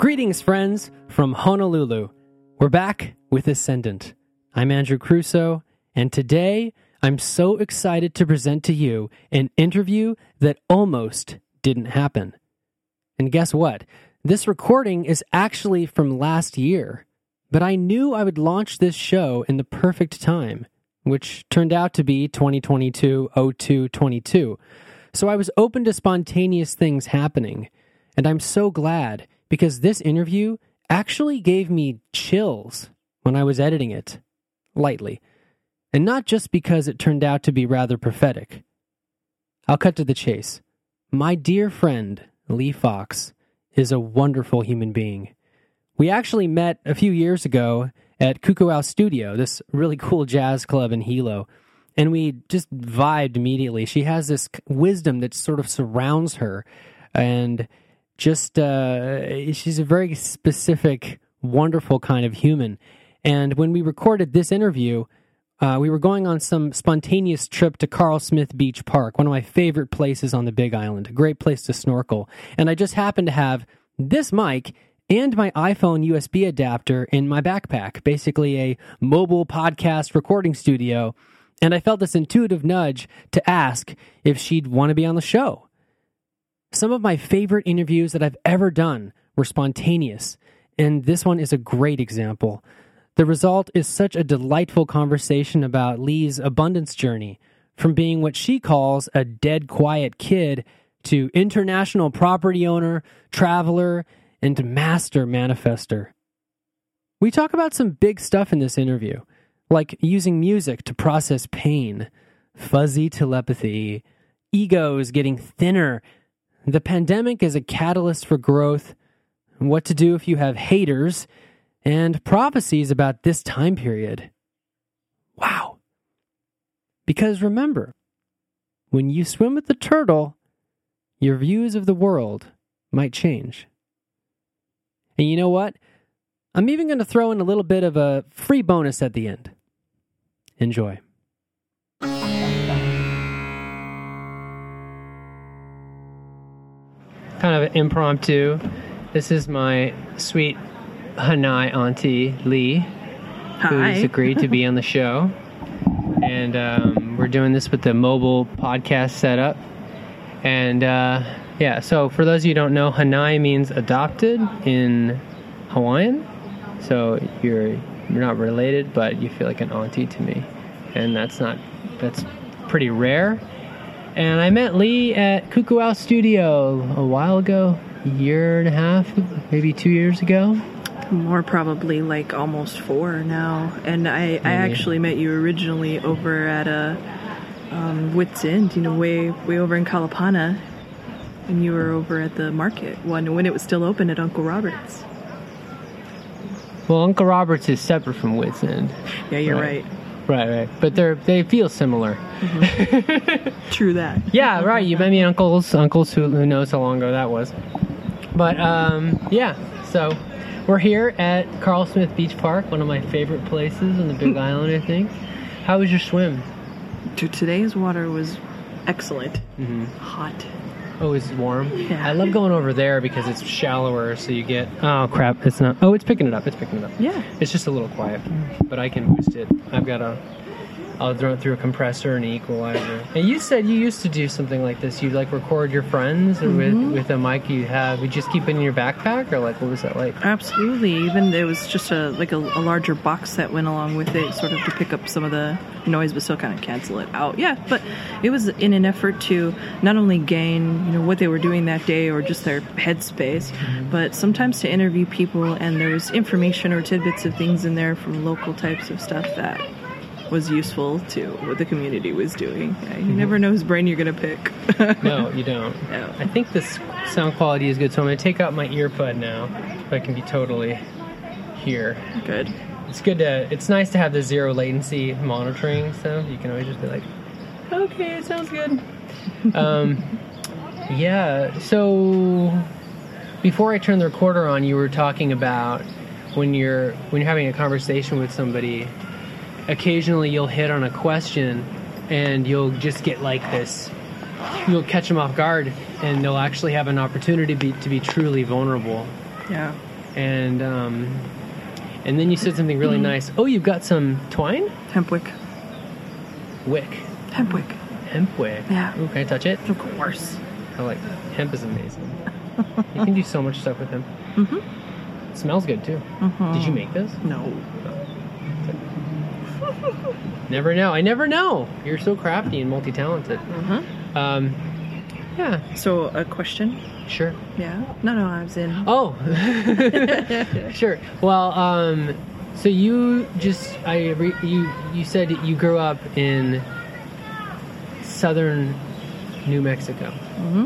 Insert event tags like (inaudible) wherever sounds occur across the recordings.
Greetings, friends, from Honolulu. We're back with Ascendant. I'm Andrew Crusoe, and today I'm so excited to present to you an interview that almost didn't happen. And guess what? This recording is actually from last year, but I knew I would launch this show in the perfect time, which turned out to be 2022 02 22. So I was open to spontaneous things happening, and I'm so glad because this interview actually gave me chills when I was editing it, lightly, and not just because it turned out to be rather prophetic. I'll cut to the chase. My dear friend, Lee Fox, is a wonderful human being. We actually met a few years ago at Kukuau Studio, this really cool jazz club in Hilo, and we just vibed immediately. She has this wisdom that sort of surrounds her, and just uh, she's a very specific, wonderful kind of human. And when we recorded this interview, uh, we were going on some spontaneous trip to Carlsmith Beach Park, one of my favorite places on the Big Island, a great place to snorkel. And I just happened to have this mic and my iPhone USB adapter in my backpack, basically a mobile podcast recording studio. And I felt this intuitive nudge to ask if she'd want to be on the show. Some of my favorite interviews that I've ever done were spontaneous, and this one is a great example. The result is such a delightful conversation about Lee's abundance journey, from being what she calls a dead quiet kid to international property owner, traveler, and master manifester. We talk about some big stuff in this interview, like using music to process pain, fuzzy telepathy, egos getting thinner the pandemic is a catalyst for growth, what to do if you have haters, and prophecies about this time period. Wow. Because remember, when you swim with the turtle, your views of the world might change. And you know what? I'm even going to throw in a little bit of a free bonus at the end. Enjoy. Kind of impromptu. This is my sweet Hanai auntie Lee, Hi. who's agreed to be on the show. And um, we're doing this with the mobile podcast setup. And uh, yeah, so for those of you who don't know, Hanai means adopted in Hawaiian. So you're you're not related, but you feel like an auntie to me, and that's not that's pretty rare. And I met Lee at Kukuau Studio a while ago, a year and a half, maybe two years ago. More probably like almost four now. And I, I actually met you originally over at a um, Wits End, you know, way way over in Kalapana. And you were over at the market when when it was still open at Uncle Robert's. Well, Uncle Roberts is separate from Wits End. Yeah, you're right. Right. Right. But they're they feel similar. Mm-hmm. (laughs) True that. yeah, right. You met me uncles, uncles who, who knows how long ago that was. But um, yeah, so we're here at Carlsmith Beach Park, one of my favorite places on the Big Island. I think. How was your swim? Dude, today's water was excellent. Mm-hmm. Hot. Oh, it's warm. Yeah. I love going over there because it's shallower, so you get. Oh crap! It's not. Oh, it's picking it up. It's picking it up. Yeah. It's just a little quiet, mm. but I can boost it. I've got a I'll throw it through a compressor and equalizer. And you said you used to do something like this. You'd like record your friends or with Mm-hmm. with a mic you have. You just keep it in your backpack, or like what was that like? Absolutely. Even there was just a like a, a larger box that went along with it, sort of to pick up some of the noise, but still kind of cancel it out. Yeah, but it was in an effort to not only gain you know what they were doing that day or just their headspace, but sometimes to interview people, and there was information or tidbits of things in there from local types of stuff that was useful to what the community was doing. Yeah, you never know whose brain you're gonna pick. (laughs) No, you don't. (laughs) No. I think this sound quality is good, so I'm gonna take out my earbud now, so I can be totally here. Good. It's good to. It's nice to have the zero latency monitoring, so you can always just be like, okay, it sounds good. (laughs) um, yeah. So before I turned the recorder on, you were talking about when you're when you're having a conversation with somebody. Occasionally, you'll hit on a question, and you'll just get like this. You'll catch them off guard, and they'll actually have an opportunity to be, to be truly vulnerable. Yeah. and um, and then you said something really nice. Oh, you've got some twine, Hempwick. wick, Hempwick. hempwick. Yeah. Ooh, can I touch it? Of course. I like hemp is amazing. you can do so much stuff with hemp. (laughs) Mm-hmm. It smells good too. Mhm. Did you make this? No. Never know. I never know. You're so crafty and multi-talented. Mm-hmm. Um, yeah, So, a question? sure. Yeah. No, no, I was in. Oh, (laughs) sure. Well, um, so you just I re, you you said you grew up in southern New Mexico,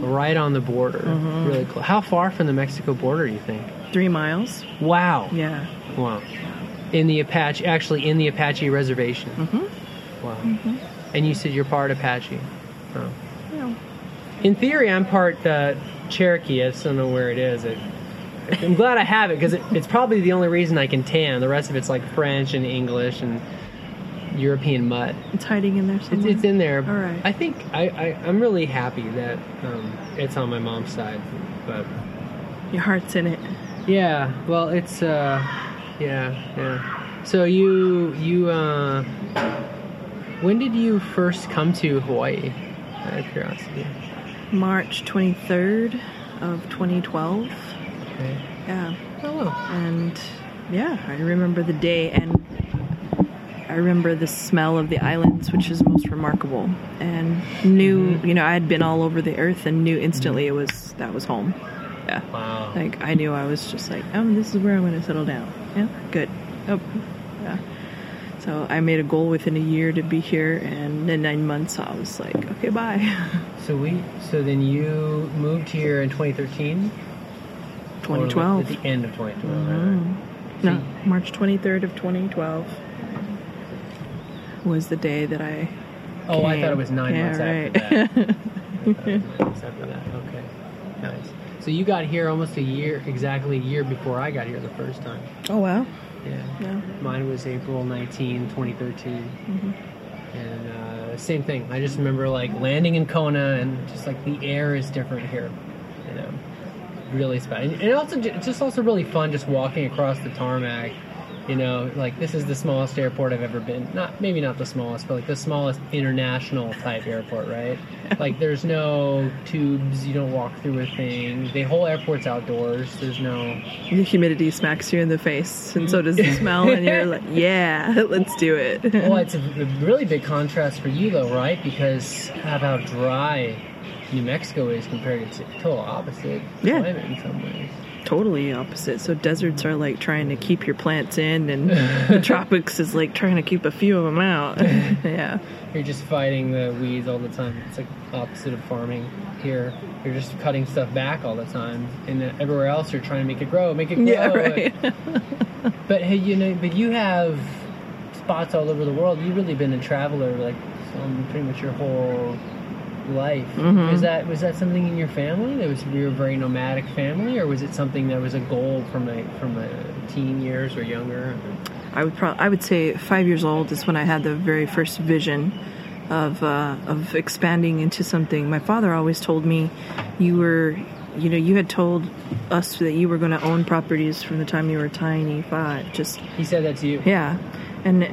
right on the border, really close. How far from the Mexico border do you think? Three miles. Wow. Yeah. Wow. In the Apache, actually in the Apache reservation. Mm-hmm. Wow. And you said you're part Apache. Oh. Yeah. In theory, I'm part uh, Cherokee. I just don't know where it is. It, I'm glad I have it because it, it's probably the only reason I can tan. The rest of it's like French and English and European mutt. It's hiding in there It's, somewhere. it's in there. All right. I think I, I, I'm really happy that um, it's on my mom's side. But Your heart's in it. yeah, well, it's uh, yeah, yeah. So you you uh, when did you first come to Hawaii? Out of curiosity. March 23rd of 2012. Okay. Yeah. Oh. And yeah, I remember the day and I remember the smell of the islands, which is most remarkable. And knew, you know, I had been all over the earth and knew instantly it was that was home. Yeah. Wow. Like I knew I was just like, oh, this is where I'm going to settle down. Yeah, good. Oh, yeah. So I made a goal within a year to be here, and in nine months I was like, okay, bye. (laughs) So we so then you moved here in 2013. 2012. At the end of 2012. Mhm. So No, March 23rd of 2012 was the day that I. Oh, I thought it was nine Yeah, (laughs) months right. after that. I thought it was nine months after that. Okay. Nice. So you got here almost a year, exactly a year before I got here the first time. oh wow. Yeah. Yeah. Mine was April 19, 2013. Mm-hmm. And uh, same thing. I just remember like landing in Kona and just like the air is different here. You know, really special. And also, it's just also really fun just walking across the tarmac. You know, like this is the smallest airport I've ever been. Not maybe not the smallest, but like the smallest international type airport, right? (laughs) like there's no tubes. You don't walk through a thing. The whole airport's outdoors. There's no The humidity smacks you in the face, and so does the (laughs) smell, and you're like, yeah, (laughs) let's do it. Well, it's a, really big contrast for you, though, right? Because of how dry New Mexico is compared to total opposite Yeah. climate in some ways. Totally opposite. So deserts are like trying to keep your plants in, and the (laughs) tropics is like trying to keep a few of them out. (laughs) yeah. You're just fighting the weeds all the time. It's like opposite of farming here. You're just cutting stuff back all the time, and everywhere else you're trying to make it grow, make it grow. Yeah, right. (laughs) But hey, you know, but you have spots all over the world. You've really been a traveler, like um, pretty much your whole life. Mhm. Was that was that something in your family? That was you were a very nomadic family, or was it something that was a goal from a from a teen years or younger? I would pro- I would say five years old is when I had the very first vision of uh, of expanding into something. My father always told me, "You were, you know, you had told us that you were going to own properties from the time you were tiny." Five, just He said that to you. yeah, and.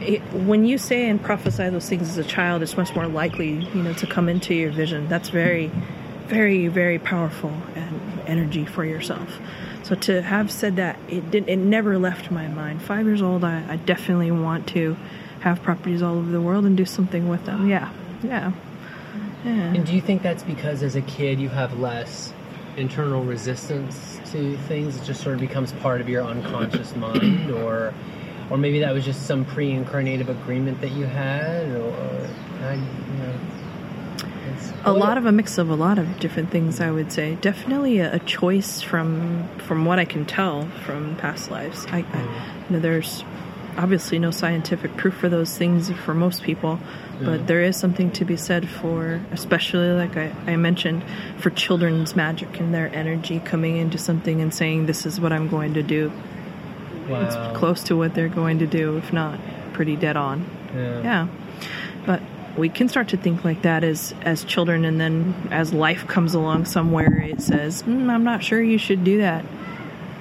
It, when you say and prophesy those things as a child, it's much more likely, you know, to come into your vision. That's very, very, very powerful and energy for yourself. So to have said that, it did, it never left my mind. Five years old, I, I definitely want to have properties all over the world and do something with them. Yeah, yeah, yeah. And do you think that's because as a kid you have less internal resistance to things? It just sort of becomes part of your unconscious mind, or, or maybe that was just some pre-incarnative agreement that you had, or, I, you know, a lot of a mix of a lot of different things i would say. Definitely a, a choice from from what i can tell from past lives. I, I mm. you know, there's obviously no scientific proof for those things for most people mm. but there is something to be said for especially like I, I mentioned for children's magic and their energy coming into something and saying this is what i'm going to do wow. it's close to what they're going to do if not pretty dead on Yeah. yeah but we can start to think like that as as children and then as life comes along somewhere it says mm, i'm not sure you should do that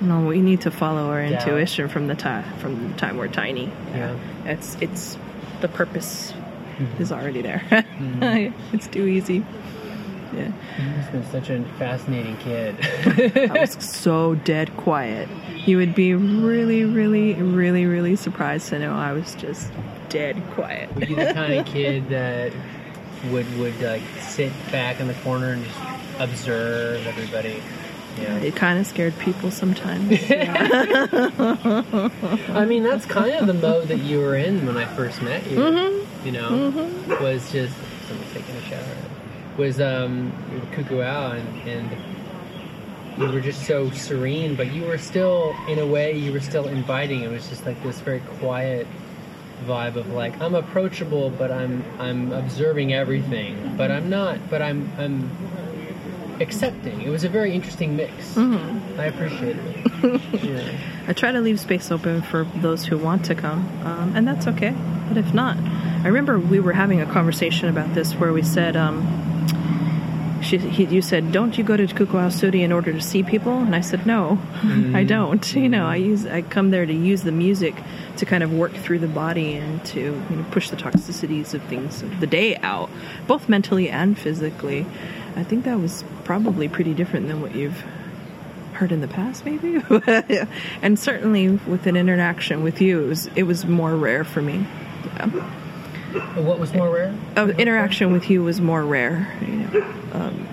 No, we need to follow our intuition from the time from the time we're tiny. Yeah. It's it's the purpose Mm-hmm. is already there. (laughs) it's too easy. Yeah. You've been such a fascinating kid. I was (laughs) so dead quiet. You would be really, really, really, really surprised to know I was just dead quiet. Were you the (laughs) kind of kid that would would like sit back in the corner and just observe everybody? Yeah. It kind of scared people sometimes. Yeah. (laughs) I mean, that's kind of the mode that you were in when I first met you. Mm-hmm. You know, was just someone's taking a shower. Was um Kukuau and, and you were just so serene, but you were still, in a way, you were still inviting. It was just like this very quiet vibe of like I'm approachable, but I'm I'm observing everything, but I'm not, but I'm I'm accepting. It was a very interesting mix. I appreciate it. (laughs) yeah. I try to leave space open for those who want to come, um, and that's okay. But if not, I remember we were having a conversation about this where we said, um, she, he, you said, "Don't you go to Studio in order to see people?" And I said, "No, (laughs) I don't. (laughs) You know, I use I come there to use the music to kind of work through the body and to you know, push the toxicities of things of the day out, both mentally and physically." I think that was probably pretty different than what you've heard in the past, maybe. (laughs) and certainly with an interaction with you, it was it was more rare for me. Yeah. What was more rare? Uh, interaction with you was more rare, you know, um,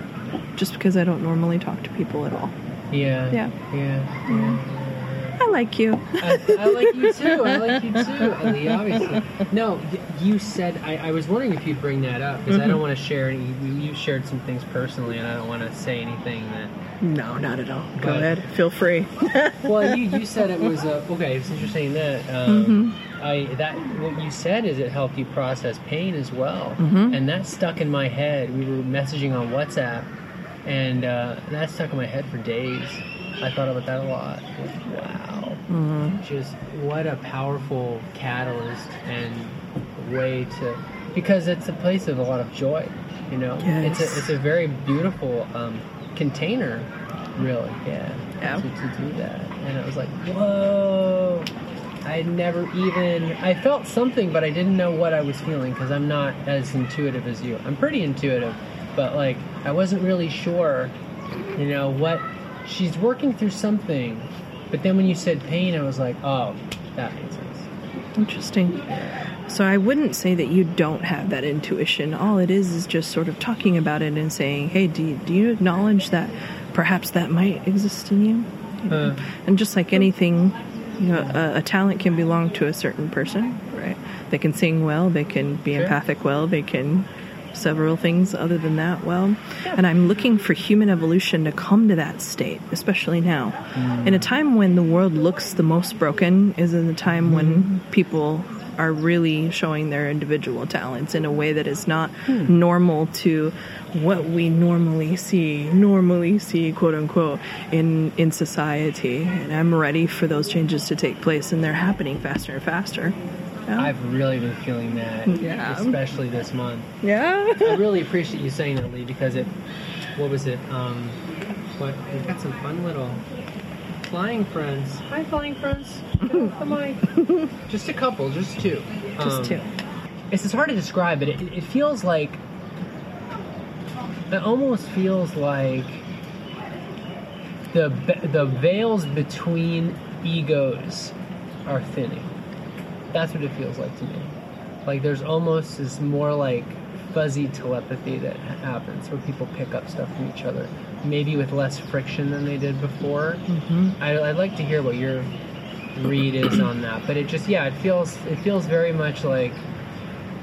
just because I don't normally talk to people at all. Yeah. Yeah. Yeah. yeah. I like you. I, I like you too. I like you too, Ellie, obviously. No, you said, I, I was wondering if you'd bring that up because I don't want to share any. You, you shared some things personally, and I don't want to say anything that. No, not at all. Go ahead. Feel free. (laughs) Well, you, you said it was a. Okay, it's interesting that. Um, I that what you said is it helped you process pain as well, and that stuck in my head. We were messaging on WhatsApp, and uh, that stuck in my head for days. I thought about that a lot. Like, wow, just what a powerful catalyst and way to because it's a place of a lot of joy. You know, it's a it's a very beautiful um, container, really. Yeah, Yeah. To, to do that, and it was like, whoa. I never even I felt something, but I didn't know what I was feeling because I'm not as intuitive as you. I'm pretty intuitive, but like I wasn't really sure, you know, what she's working through something. But then when you said pain, I was like, oh, that makes sense. Interesting. So I wouldn't say that you don't have that intuition. All it is is just sort of talking about it and saying, "Hey, do you, do you acknowledge that perhaps that might exist in you?" Uh. and just like anything, you know, a, a talent can belong to a certain person, right? They can sing well, they can be Sure. empathic well, they can several things other than that well. And I'm looking for human evolution to come to that state, especially now. In a time when the world looks the most broken is in the time when people are really showing their individual talents in a way that is not normal to what we normally see, normally see, quote unquote, in in society. And I'm ready for those changes to take place, and they're happening faster and faster. Yeah. I've really been feeling that, Yeah. especially this month. yeah. I really appreciate you saying that, Lee, because it. What was it? Um, what we've got some fun little flying friends. Hi, flying friends. (laughs) The mic. just a couple, just two. Just Um, two. It's, it's hard to describe, but it, it feels like. It almost feels like the the veils between egos are thinning. That's what it feels like to me. Like there's almost this more like fuzzy telepathy that happens where people pick up stuff from each other, maybe with less friction than they did before. Mm-hmm. I, I'd like to hear what your read is on that, but it just yeah, it feels it feels very much like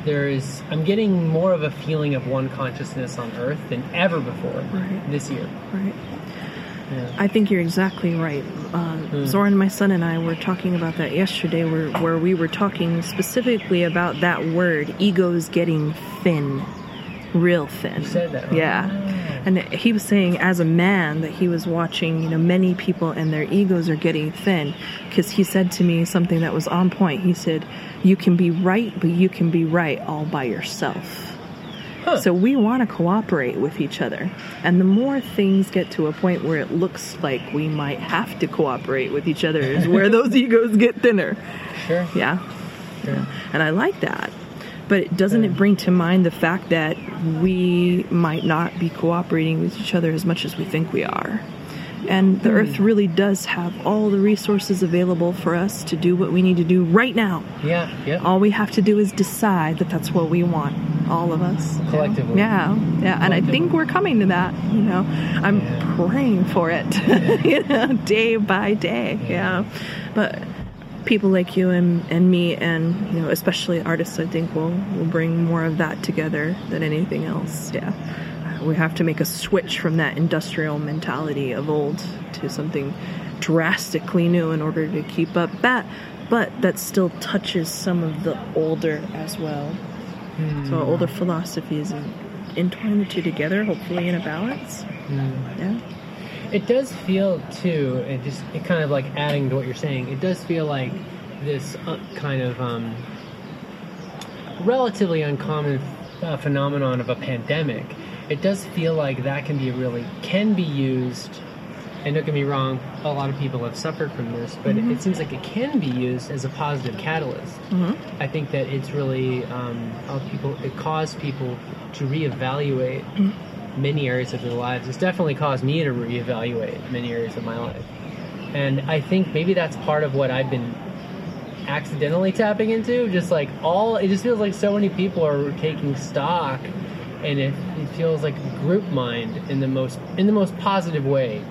there is. I'm getting more of a feeling of one consciousness on Earth than ever before Right. this year. Right. Yeah. I think you're exactly right. Uh, Zoran, my son, and I were talking about that yesterday, where, where we were talking specifically about that word, egos getting thin, real thin. You said that, huh? Yeah. And he was saying, as a man, that he was watching, you know, many people and their egos are getting thin. Because he said to me something that was on point. He said, "You can be right, but you can be right all by yourself." So we want to cooperate with each other. And the more things get to a point where it looks like we might have to cooperate with each other is where those (laughs) egos get thinner. Sure. Yeah. Sure. And I like that. But it doesn't it bring to mind the fact that we might not be cooperating with each other as much as we think we are. And the hmm. earth really does have all the resources available for us to do what we need to do right now. Yeah. Yeah. All we have to do is decide that that's what we want, all of us. Collectively. Yeah, yeah. And I think we're coming to that, you know. I'm Yeah. praying for it, (laughs) you know, day by day. Yeah. But people like you and, and me and, you know, especially artists, I think will will bring more of that together than anything else. Yeah. We have to make a switch from that industrial mentality of old to something drastically new in order to keep up that but that still touches some of the older as well. So older philosophies entwine the two together, hopefully in a balance. Yeah. It does feel too. It just it kind of like adding to what you're saying. It does feel like this uh, kind of um, relatively uncommon uh, phenomenon of a pandemic. It does feel like that can be really can be used. And don't get me wrong, a lot of people have suffered from this, but mm-hmm. it seems like it can be used as a positive catalyst. Mm-hmm. I think that it's really um, people it caused people to reevaluate mm-hmm. many areas of their lives. It's definitely caused me to reevaluate many areas of my life, and I think maybe that's part of what I've been accidentally tapping into. Just like all, it just feels like so many people are taking stock, and it, it feels like group mind in the most in the most positive way,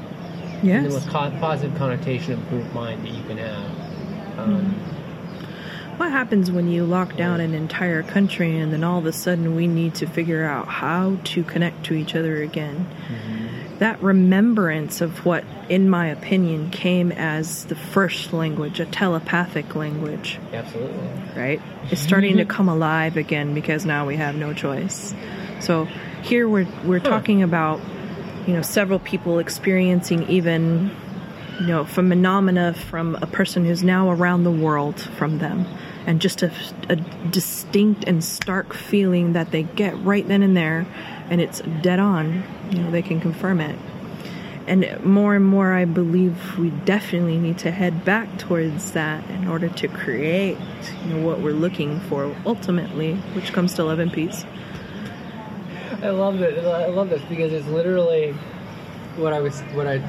in the most positive connotation of group mind that you can have. Um, What happens when you lock down an entire country and then all of a sudden we need to figure out how to connect to each other again? That remembrance of what, in my opinion, came as the first language, a telepathic language, Absolutely. right? Is starting to (laughs) come alive again because now we have no choice. So here we're we're talking about you know several people experiencing even you know phenomena from a person who's now around the world from them. And just a, a distinct and stark feeling that they get right then and there and it's dead on you know they can confirm it. And more and more i believe we definitely need to head back towards that in order to create you know what we're looking for ultimately which comes to love and peace I love it. I love this because it's literally what I was what I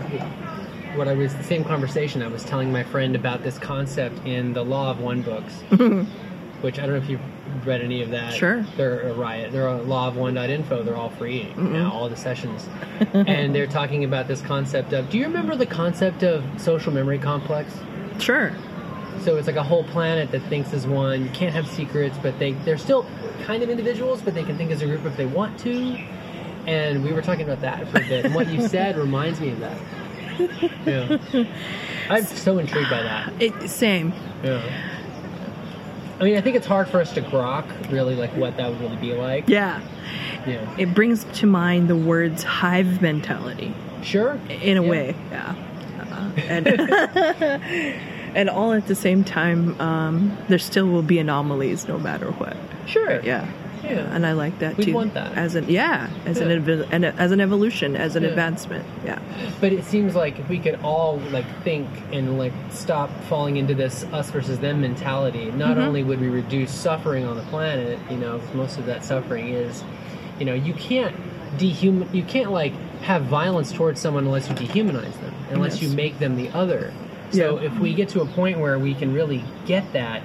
what I was the same conversation I was telling my friend about this concept in the Law of One books, (laughs) which I don't know if you've read any of that. Sure. They're a riot. They're on lawofone.info. They're all free now, all the sessions, (laughs) and they're talking about this concept of. Do you remember the concept of social memory complex? sure So it's like a whole planet that thinks as one. You can't have secrets, but they they're still kind of individuals, but they can think as a group if they want to. And we were talking about that for a bit. And what you said (laughs) reminds me of that. Yeah. I'm so intrigued by that. it, same Yeah. I mean, I think it's hard for us to grok really like what that would really be like. yeah Yeah. it brings to mind the words hive mentality Sure. in a Yeah. way yeah Uh, and (laughs) and all at the same time um, there still will be anomalies no matter what Sure. yeah Yeah. and I like that We'd too. want that. as an yeah, as Yeah. an as an evolution, as an Yeah. advancement. Yeah, But it seems like if we could all like think and like stop falling into this us versus them mentality, not only would we reduce suffering on the planet, you know, most of that suffering is, you know, you can't dehuman, you can't like have violence towards someone unless you dehumanize them, unless you make them the other. So Yeah. if we get to a point where we can really get that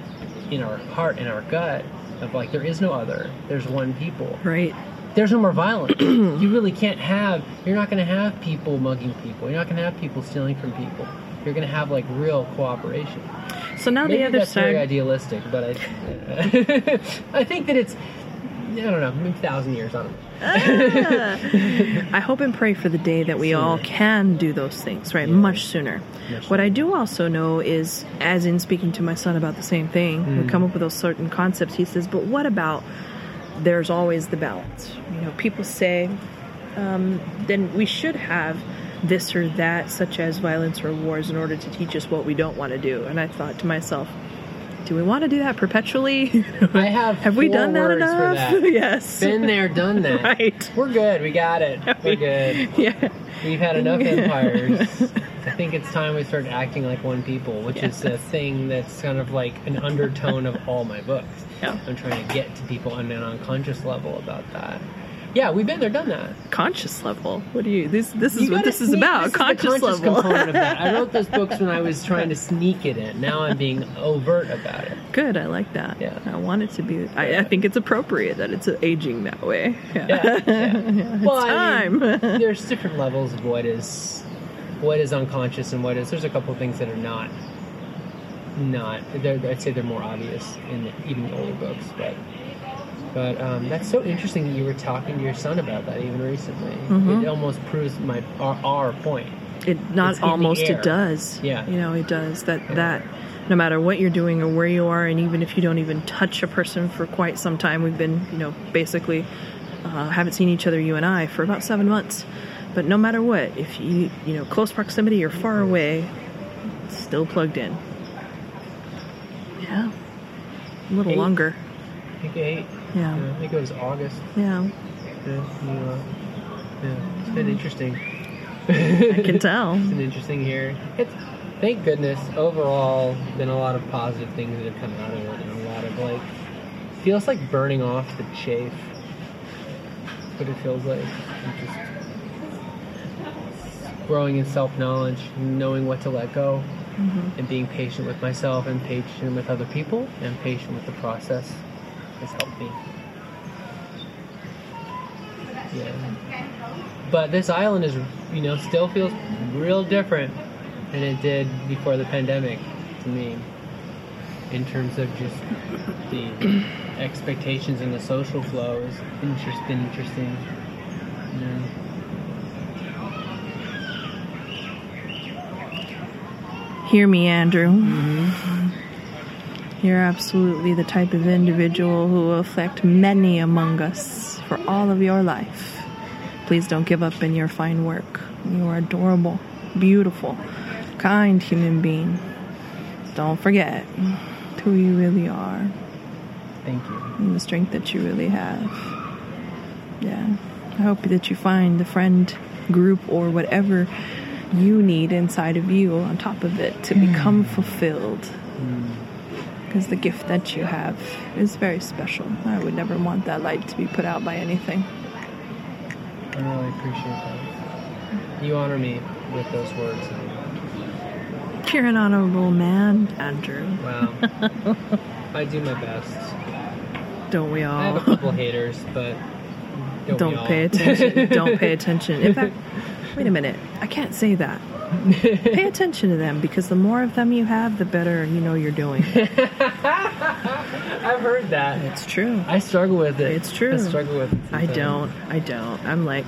in our heart and our gut of like there is no other, there's one people right. there's no more violence. (clears throat) you really can't have. You're not going to have people mugging people. You're not going to have people stealing from people. You're going to have like real cooperation. So now Maybe the other that's very side. idealistic, but I, (laughs) I think that it's. I don't know, maybe a thousand years on it. (laughs) I hope and pray for the day that we all can do those things, right? Yeah. Much sooner. What I do also know is, as in speaking to my son about the same thing, Mm. we come up with those certain concepts. He says, "But what about? There's always the balance. You know, people say, um, then we should have." This or that, such as violence or wars, in order to teach us what we don't want to do. And I thought to myself, do we want to do that perpetually? (laughs) I have. Have we done that enough? For that. (laughs) yes. Been there, done (laughs) that. Right. We're good. We got it. We're good. yeah. We've had enough empires. I think it's time we start acting like one people, which is a thing that's kind of like an undertone of all my books. Yeah. I'm trying to get to people on an unconscious level about that. Yeah, we've been there, done that. Conscious level. What do you? This this is You what this is about. this is the conscious, conscious level. component of that. I wrote those (laughs) books when I was trying to sneak it in. Now I'm being overt about it. Good. I like that. Yeah. I want it to be. I, I think it's appropriate that it's aging that way. (laughs) Yeah. Yeah. yeah. (laughs) well, I mean, time. there's different levels of what is what is unconscious and what is. There's a couple things that are not not. I'd say they're more obvious in the, even the older books, but. But um, that's so interesting that you were talking to your son about that even recently. Mhm. It almost proves my our, our point. It not almost. It does. Yeah. You know, it does. That Yeah. that. No matter what you're doing or where you are, and even if you don't even touch a person for quite some time, we've been, you know, basically uh, haven't seen each other, you and I, for about seven months. But no matter what, if you, you know, close proximity or far away, still plugged in. Yeah. A little Eight. longer. I think eight. Yeah. I think it was August. Yeah. Yeah, you, yeah. It's been interesting. I can tell. It's been interesting here. It's thank goodness overall been a lot of positive things that have come out of it, and a lot of like feels like burning off the chafe. What it feels like, And just growing in self knowledge, knowing what to let go, mm-hmm. and being patient with myself, and patient with other people, and patient with the process has helped me. Yeah. But this island is, you know, still feels real different than it did before the pandemic to me. In terms of just the (coughs) expectations and the social flow has interest, been interesting. You know. Hear me, Andrew. Mm-hmm. You're absolutely the type of individual who will affect many among us for all of your life. Please don't give up in your fine work. You are adorable, beautiful, kind human being. Don't forget who you really are Thank you. and the strength that you really have. Yeah. I hope that you find the friend group or whatever you need inside of you on top of it to hmm. become fulfilled. Hmm. Because the gift that you have is very special. I would never want that light to be put out by anything. I really appreciate that. You honor me with those words. You're an honorable man, Andrew. Wow. (laughs) I do my best. Don't we all? I have a couple haters, (laughs) but don't, Don't pay attention. Don't pay (laughs) attention. In fact, wait a minute. I can't say that. (laughs) Pay attention to them because the more of them you have, the better you know you're doing. (laughs) I've heard that. It's true. I struggle with it. It's true. I struggle with it. I don't. I don't. I'm like,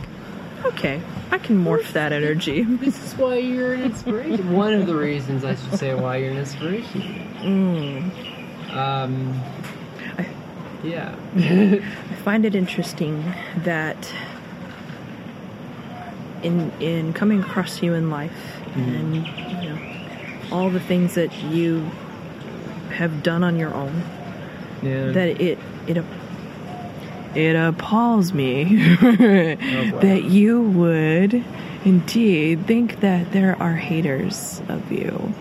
okay, I can morph that energy. (laughs) This is why you're an inspiration. One of the reasons I should say why you're an inspiration. Mm. Um. I- Yeah. I find it interesting that in in coming across you in life and you know all the things that you have done on your own Yeah. that it it it appalls me (laughs) wow. that you would indeed think that there are haters of you.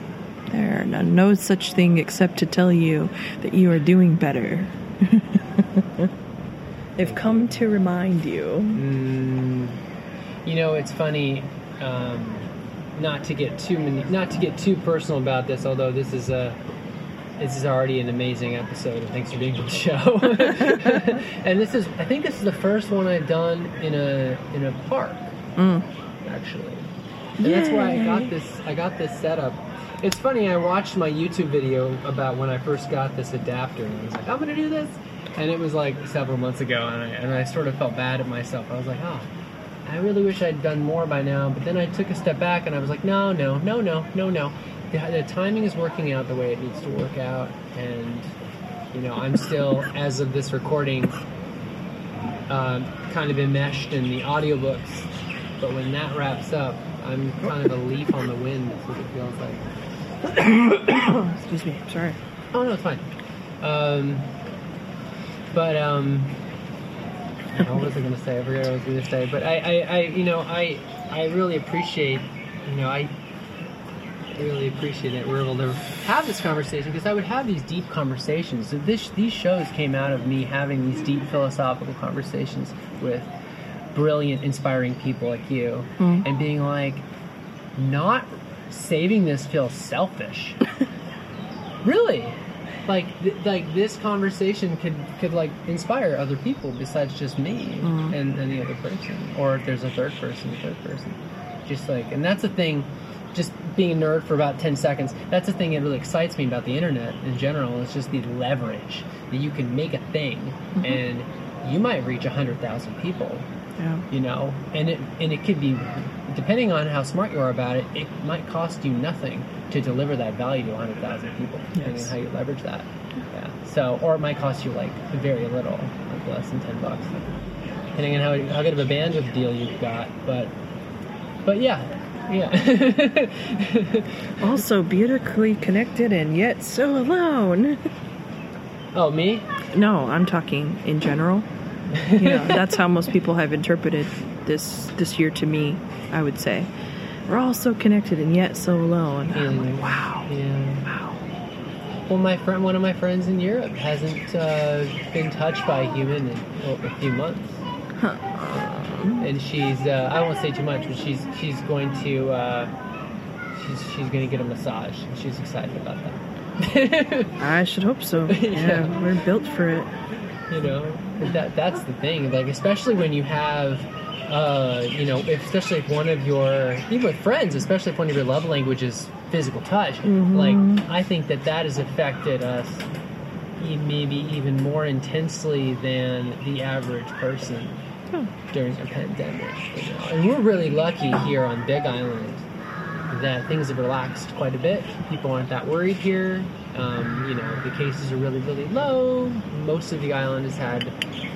There are no, no such thing except to tell you that you are doing better. (laughs) They've come to remind you. Mm, you know, it's funny. Um, not to get too many, not to get too personal about this, although this is a. This is already an amazing episode, and thanks for being on the show. (laughs) and this is, I think, this is the first one I've done in a in a park, Mm. actually. And that's why I got this. I got this setup. It's funny. I watched my YouTube video about when I first got this adapter, and I was like, "I'm gonna do this," and it was like several months ago, and I, and I sort of felt bad at myself. I was like, "Oh, I really wish I'd done more by now." But then I took a step back, and I was like, "No, no, no, no, no, no. The, the timing is working out the way it needs to work out, and you know, I'm still, as of this recording, um, kind of enmeshed in the audiobooks. But when that wraps up, I'm kind of a leaf on the wind. That's what it feels like. (coughs) Excuse me. Sorry. Oh no, it's fine. Um, but um, what was I going to say? I forget what I was going to say. But I, I, I, you know, I, I really appreciate, you know, I really appreciate that we're able to have this conversation because I would have these deep conversations. So this, these shows came out of me having these deep philosophical conversations with brilliant, inspiring people like you, Mm. and being like, not saving this feels selfish. (laughs) really, like, th- like this conversation could could like inspire other people besides just me Mm. and, the other person, or if there's a third person, a third person, just like, and that's the thing. Just being a nerd for about 10 seconds, that's the thing that really excites me about the internet in general. It's just the leverage that you can make a thing Mm-hmm. and you might reach 100,000 people Yeah. you know and it and it could be depending on how smart you are about it it might cost you nothing to deliver that value to 100000 people. Depending Yes. on how you leverage that. Yeah. So or it might cost you like very little like less than 10 bucks. Depending on how, how good of a bandwidth deal you've got but but yeah. Yeah. (laughs) Also beautifully connected and yet so alone. oh me? No, I'm talking in general. You know, that's how most people have interpreted this this year to me. I would say we're all so connected and yet so alone. I'm like, wow, yeah wow. Well, my friend, one of my friends in Europe, hasn't uh, been touched by a human in oh, a few months, Um, and she's. Uh, I won't say too much, but she's she's going to. Uh, she's she's going to get a massage. and She's excited about that. (laughs) I should hope so. (laughs) Yeah. Yeah, we're built for it. you know, that that's the thing. Like, especially when you have. Uh, you know, especially if one of your, even with friends, especially if one of your love languages physical touch, like I think that that has affected us maybe even more intensely than the average person during a pandemic. You know? And we're really lucky here on Big Island that things have relaxed quite a bit. People aren't that worried here. Um, you know, the cases are really, really low. Most of the island has had,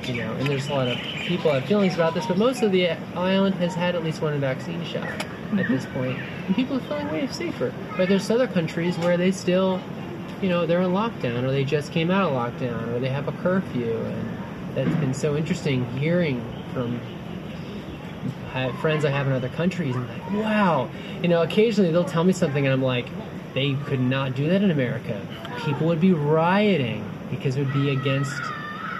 you know, and there's a lot of people have feelings about this, but most of the island has had at least one vaccine shot at this point, and people are feeling way safer. But there's other countries where they still, you know, they're in lockdown, or they just came out of lockdown, or they have a curfew, and that's been so interesting hearing from I friends I have in other countries, and like, wow, you know, occasionally they'll tell me something, and I'm like, they could not do that in America. People would be rioting because it would be against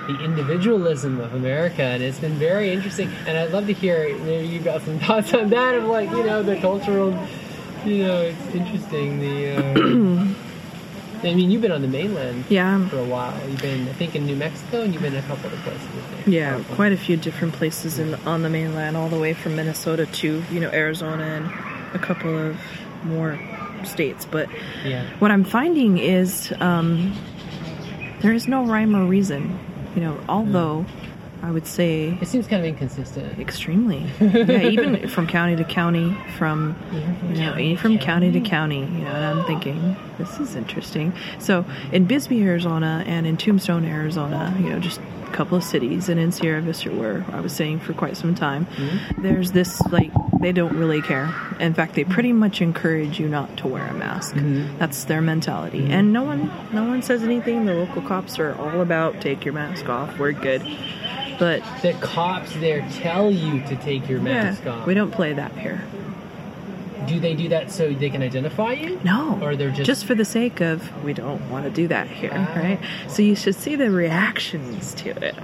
the individualism of America, and it's been very interesting. And I'd love to hear maybe you got some (laughs) thoughts on that of like, you know, the cultural, you know, it's interesting. The, uh, (clears throat) I mean, you've been on the mainland Yeah. for a while. You've been, I think, in New Mexico, and you've been in a couple other places. Yeah, quite a few different places in on the mainland, all the way from Minnesota to you know Arizona and a couple of more states. But Yeah. what I'm finding is um, there is no rhyme or reason. You know, although I would say It seems kind of inconsistent. extremely, (laughs) yeah, even from county to county, from you know, even from county to county. You know, and I'm thinking this is interesting. So in Bisbee, Arizona, and in Tombstone, Arizona, you know, just a couple of cities, and in Sierra Vista, where I was staying for quite some time, there's this like they don't really care. In fact, they pretty much encourage you not to wear a mask. That's their mentality, and no one, no one says anything. The local cops are all about take your mask off. We're good. But The cops there tell you to take your mask yeah, off. we don't play that here. Do they do that so they can identify you? No. Or they're just just- for the sake of we don't want to do that here, Ah. right? So you should see the reactions to it.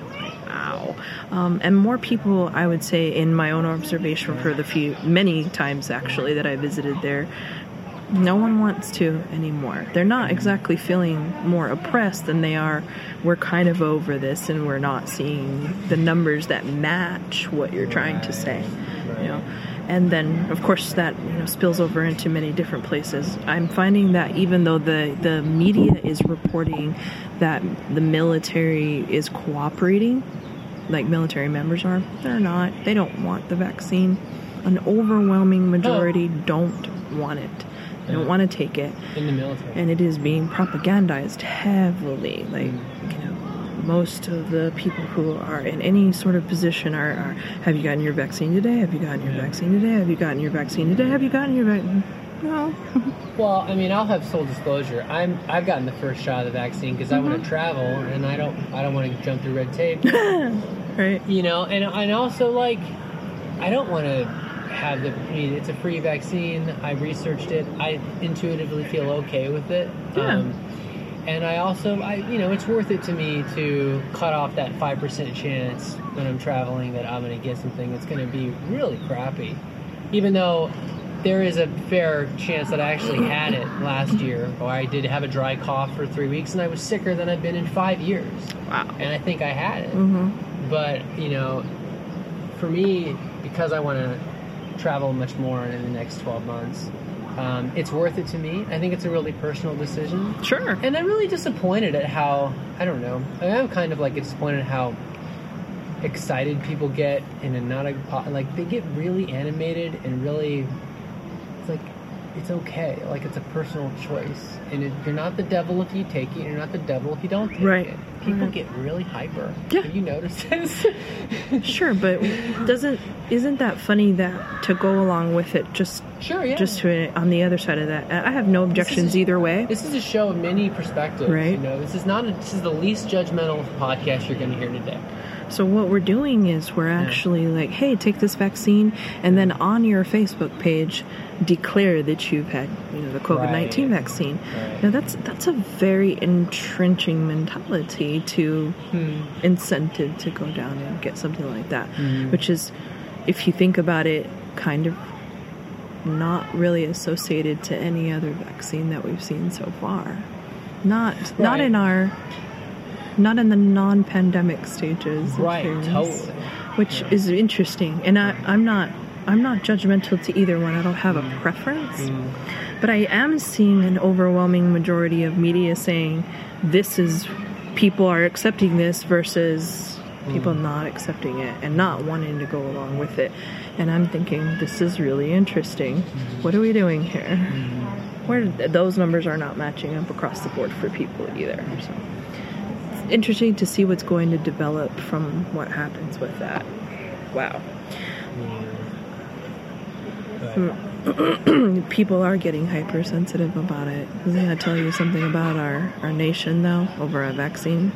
Wow. Um, and more people, I would say, in my own observation for the few, many times actually that I visited there, no one wants to anymore. They're not exactly feeling more oppressed than they are. We're kind of over this, and we're not seeing the numbers that match what you're trying to say. You know, and then of course that you know spills over into many different places. I'm finding that even though the the media is reporting that the military is cooperating, like military members are, they're not. They don't want the vaccine. An overwhelming majority don't want it. They don't want to take it in the military. and it is being propagandized heavily. Like, you know, most of the people who are in any sort of position are, are have you gotten your vaccine today? Have you gotten your vaccine today? Have you gotten your vaccine today? Have you gotten your vaccine? No. Well, I mean, I'll have full disclosure. I'm I've gotten the first shot of the vaccine because I want Mm-hmm. to travel and I don't I don't want to jump through red tape. (laughs) right. you know, and and also like I don't want to have the. I mean, it's a free vaccine. I researched it. I intuitively feel okay with it. Um, Yeah. and I also, I you know, it's worth it to me to cut off that five percent chance when I'm traveling that I'm going to get something that's going to be really crappy, even though. There is a fair chance that I actually had it last year, or I did have a dry cough for three weeks, and I was sicker than I've been in five years. Wow. And I think I had it Mm-hmm. but you know for me because i want to travel much more in the next 12 months um, it's worth it to me i think it's a really personal decision Sure. and i'm really disappointed at how i don't know i'm kind of like disappointed at how excited people get in a not a like they get really animated and really it's like it's okay like it's a personal choice and it, you're not the devil if you take it you're not the devil if you don't take Right. it people Right. get really hyper Yeah. have you noticed (laughs) this Sure, but doesn't isn't that funny that to go along with it just sure yeah just to on the other side of that I have no objections a- either way. this is a show of many perspectives Right. you know this is not a, this is the least judgmental podcast you're going to hear today So what we're doing is we're actually like, hey, take this vaccine, and then on your Facebook page, declare that you've had, you know, the COVID nineteen Right. vaccine. Right. Now that's that's a very entrenching mentality to Hmm. incentive to go down and get something like that, Hmm. which is, if you think about it, kind of not really associated to any other vaccine that we've seen so far. Not not in our not in the non-pandemic stages. right things, totally Which is interesting, and I, I'm not I'm not judgmental to either one. I don't have a preference, Mm. but I am seeing an overwhelming majority of media saying this is people are accepting this versus people not accepting it and not wanting to go along with it. And I'm thinking this is really interesting. What are we doing here? Where those numbers are not matching up across the board for people either. So it's interesting to see what's going to develop from what happens with that. Wow. (clears throat) People are getting hypersensitive about it. Doesn't that tell you something about our, our nation, though, over a vaccine?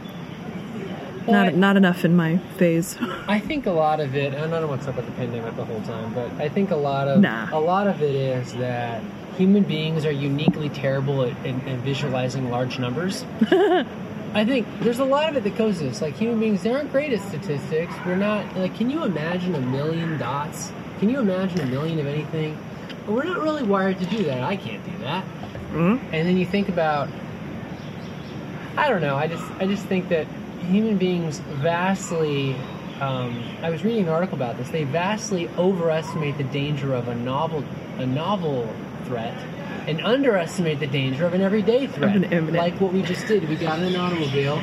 Well, I- Not, not enough in my phase. (laughs) I think a lot of it, and I don't know what's up with the pandemic the whole time, but I think a lot of Nah. a lot of it is that human beings are uniquely terrible at, at, at visualizing large numbers. (laughs) I think there's a lot of it that goes this. Like human beings, they aren't great at statistics. We're not like. Can you imagine a million dots? Can you imagine a million of anything? We're not really wired to do that. I can't do that. Mhm. And then you think about I don't know. I just I just think that human beings vastly. Um, I was reading an article about this. They vastly overestimate the danger of a novel a novel threat, and underestimate the danger of an everyday threat. An Like what we just did. We got in an automobile,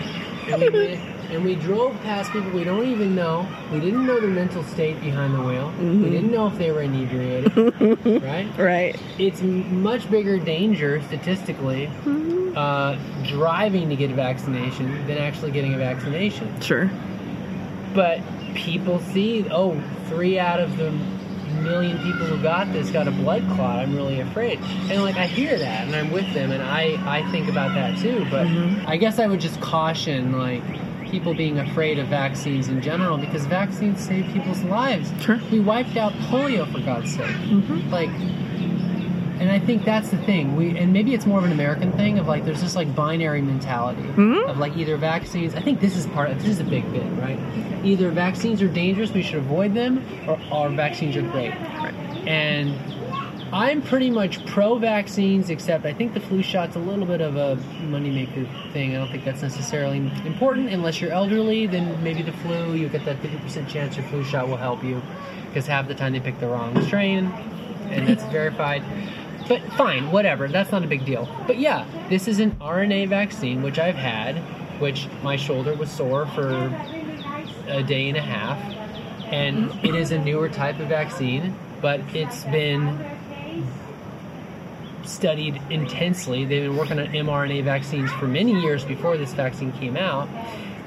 and we (laughs) and we drove past people we don't even know. We didn't know their mental state behind the wheel. We mm-hmm. didn't know if they were inebriated. (laughs) right? Right. it's much bigger danger statistically mm-hmm. uh, driving to get a vaccination than actually getting a vaccination. Sure. But people see, oh, three out of the million people who got this got a blood clot. I'm really afraid. And like I hear that, and I'm with them, and I I think about that too. But mm-hmm. I guess I would just caution like people being afraid of vaccines in general because vaccines save people's lives. Sure. We wiped out polio for God's sake. Mm-hmm. Like and I think that's the thing. We and maybe it's more of an American thing of like there's this like binary mentality mm-hmm. of like either vaccines. I think this is part. Of This is a big bit, right? Either vaccines are dangerous, we should avoid them, or, or vaccines are great. And I'm pretty much pro vaccines, except I think the flu shot's a little bit of a moneymaker thing. I don't think that's necessarily important unless you're elderly. Then maybe the flu, you get that 50% chance your flu shot will help you, because half the time they pick the wrong strain, and that's verified. But fine, whatever. That's not a big deal. But yeah, this is an RNA vaccine, which I've had, which my shoulder was sore for a day and a half. And it is a newer type of vaccine, but it's been studied intensely. They've been working on mRNA vaccines for many years before this vaccine came out.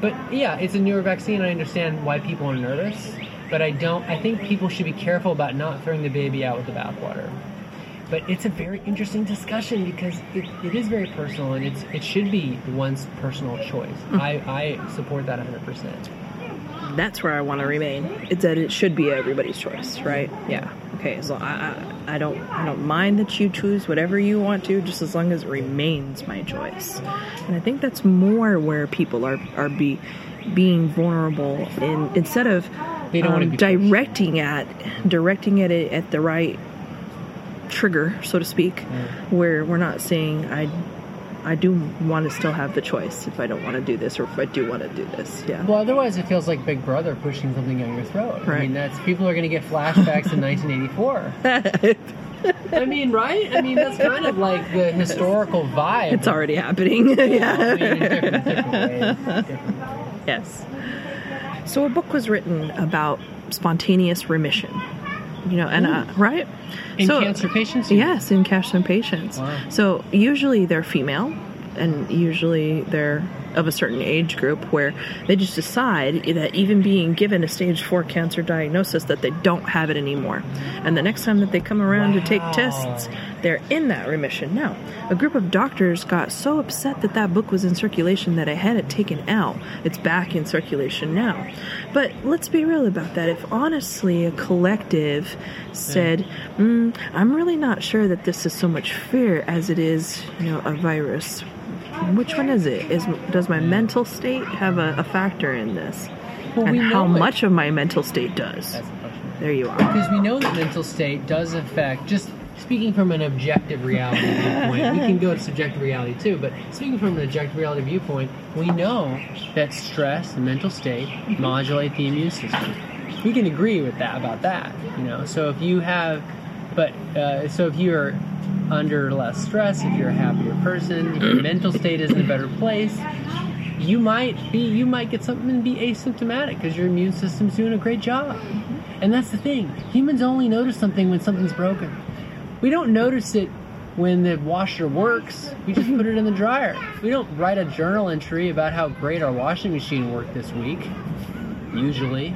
But yeah, it's a newer vaccine. I understand why people are nervous, but I don't. I think people should be careful about not throwing the baby out with the bathwater. but it's a very interesting discussion because it, it is very personal and it's it should be one's personal choice. Hmm. I, I support that 100%. That's where I want to remain. It's that it should be everybody's choice, right? Yeah. Okay. So I, I, I don't, I don't mind that you choose whatever you want to, just as long as it remains my choice. And I think that's more where people are are be being vulnerable in instead of They don't um, be pushed. directing at directing at it at the right trigger, so to speak, where we're not saying I I do want to still have the choice if I don't want to do this or if I do want to do this. Yeah. Well, otherwise it feels like Big Brother pushing something down your throat. Right. I mean, that's people are going to get flashbacks in 1984. (laughs) I mean, right? I mean, that's kind of like the historical vibe. it's already happening. (laughs) I mean, different, different. Different. Yes. So a book was written about spontaneous remission. You know, and uh, right In so, cancer patients? Yes, in cancer patients. Wow. So usually they're female, and usually they're of a certain age group where they just decide that even being given a stage four cancer diagnosis that they don't have it anymore, and the next time that they come around to take tests, they're in that remission. Now, a group of doctors got so upset that that book was in circulation that I had it taken out. It's back in circulation now. But let's be real about that. If honestly a collective said, mm, I'm really not sure that this is so much fear as it is, you know, a virus. Which one is it? Is does my mental state have a, a factor in this? Well, and we how know it. much of my mental state does? The. There you are. Because we know that mental state does affect, just speaking from an objective reality viewpoint, we can go to subjective reality too, but speaking from an objective reality viewpoint, we know that stress and mental state modulate the immune system. We can agree with that about that, you know. So if you have, but uh, so if you're under less stress, if you're a happier person, if your (clears throat) mental state is in a better place, you might be you might get something and be asymptomatic because your immune system's doing a great job. And that's the thing. Humans only notice something when something's broken. We don't notice it when the washer works. We just put it in the dryer. We don't write a journal entry about how great our washing machine worked this week. Usually.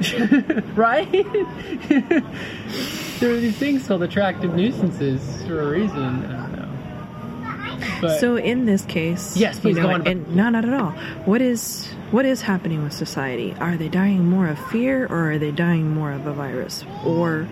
(laughs) right? (laughs) there are these things called attractive nuisances for a reason. I don't know. But So in this case, Yes, please you know, go on. And no, not at all. What is what is happening with society? Are they dying more of fear, or are they dying more of a virus, or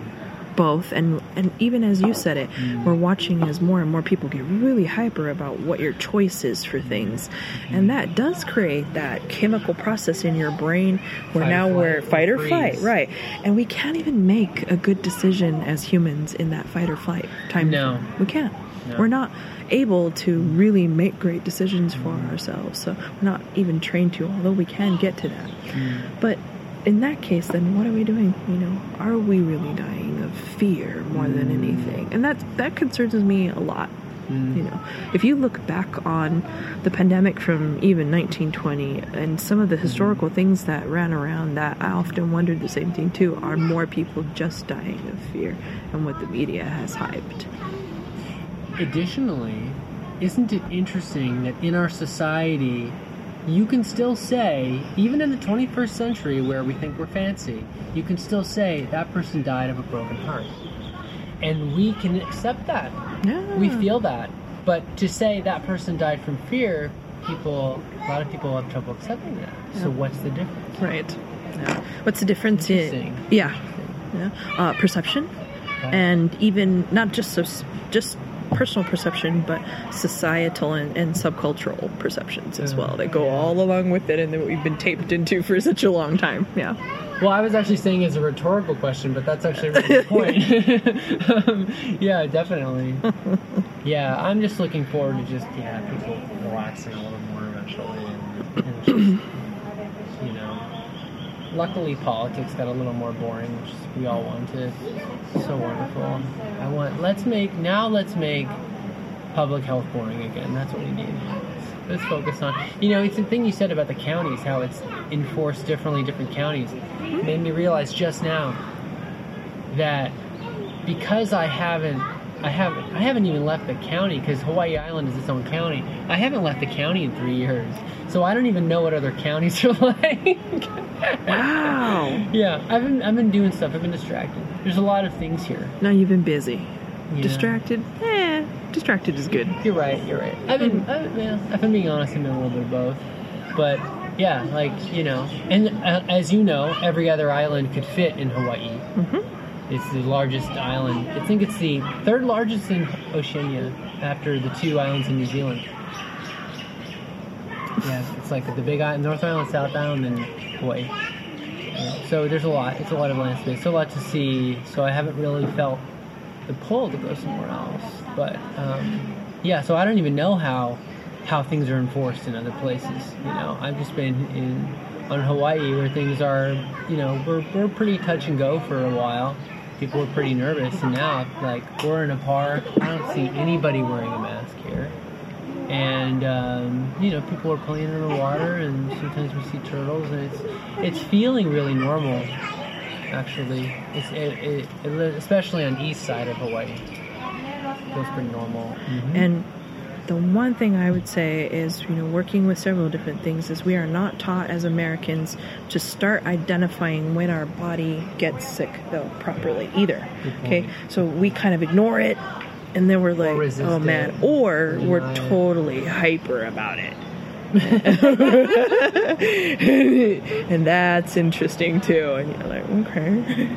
both? And and even as you said it, Mm. we're watching as more and more people get really hyper about what your choice is for things, mm-hmm. and that does create that chemical process in your brain where Fight now flight we're fight or freeze. flight, right? And we can't even make a good decision as humans in that fight or flight time. No. frame. we can't. No. We're not able to mm. really make great decisions for mm. ourselves. So we're not even trained to, although we can get to that. Mm. But in that case, then what are we doing? You know, are we really dying of fear more than mm. anything? And that that concerns me a lot. Mm. You know, if you look back on the pandemic from even 1920 and some of the mm. historical things that ran around, that I often wondered the same thing too. Are more people just dying of fear and what the media has hyped? Additionally, isn't it interesting that in our society, you can still say, even in the 21st century where we think we're fancy, you can still say that person died of a broken heart. And we can accept that. Yeah. We feel that. But to say that person died from fear, people, a lot of people have trouble accepting that. So what's the difference? Right. Yeah. What's the difference in Interesting. yeah, yeah. Uh, perception, Right. and even not just so, just personal perception, but societal and, and subcultural perceptions as Yeah. well that go all along with it, and that we've been taped into for such a long time. Yeah. Well, I was actually saying as a rhetorical question, but that's actually a really good (laughs) point. um, yeah, definitely. Yeah, I'm just looking forward to just yeah people relaxing a little more eventually, and, and just, you know. Luckily, politics got a little more boring, which we all wanted. So wonderful. I want. Let's make now. Let's make public health boring again. That's what we need. Let's focus on. You know, it's the thing you said about the counties, how it's enforced differently different counties, made me realize just now that because I haven't, I haven't, I haven't even left the county because Hawaii Island is its own county. I haven't left the county in three years, so I don't even know what other counties are (laughs) like. Wow. yeah, I've been, I've been doing stuff. I've been distracted. There's a lot of things here. now you've been busy. Yeah. Distracted? Eh, distracted is good. You're right. You're right. I've been, I've, yeah, if I'm being honest, I've been a little bit of both. But yeah, like you know, and uh, as you know, every other island could fit in Hawaii. Mm-hmm. It's the largest island. I think it's the third largest in Oceania after the two islands in New Zealand. Yeah, it's like the Big Island, North Island, South Island, and Hawaii. Yeah, so there's a lot. It's a lot of land space. So a lot to see. So I haven't really felt the pull to go somewhere else. But um, yeah, so I don't even know how how things are enforced in other places. You know, I've just been in on Hawaii where things are, you know, we're, we're pretty touch and go for a while. People were pretty nervous, and now like we're in a park. I don't see anybody wearing a mask here, and um, you know, people are playing in the water, and sometimes we see turtles, and it's it's feeling really normal. Actually, it's it, it, it, especially on east side of Hawaii, it feels pretty normal. And the one thing I would say is, you know, working with several different things is we are not taught as Americans to start identifying when our body gets sick, though, properly either. Okay, so we kind of ignore it, and then we're like, oh man, or we're totally hyper about it. (laughs) and that's interesting too. And you're like, okay.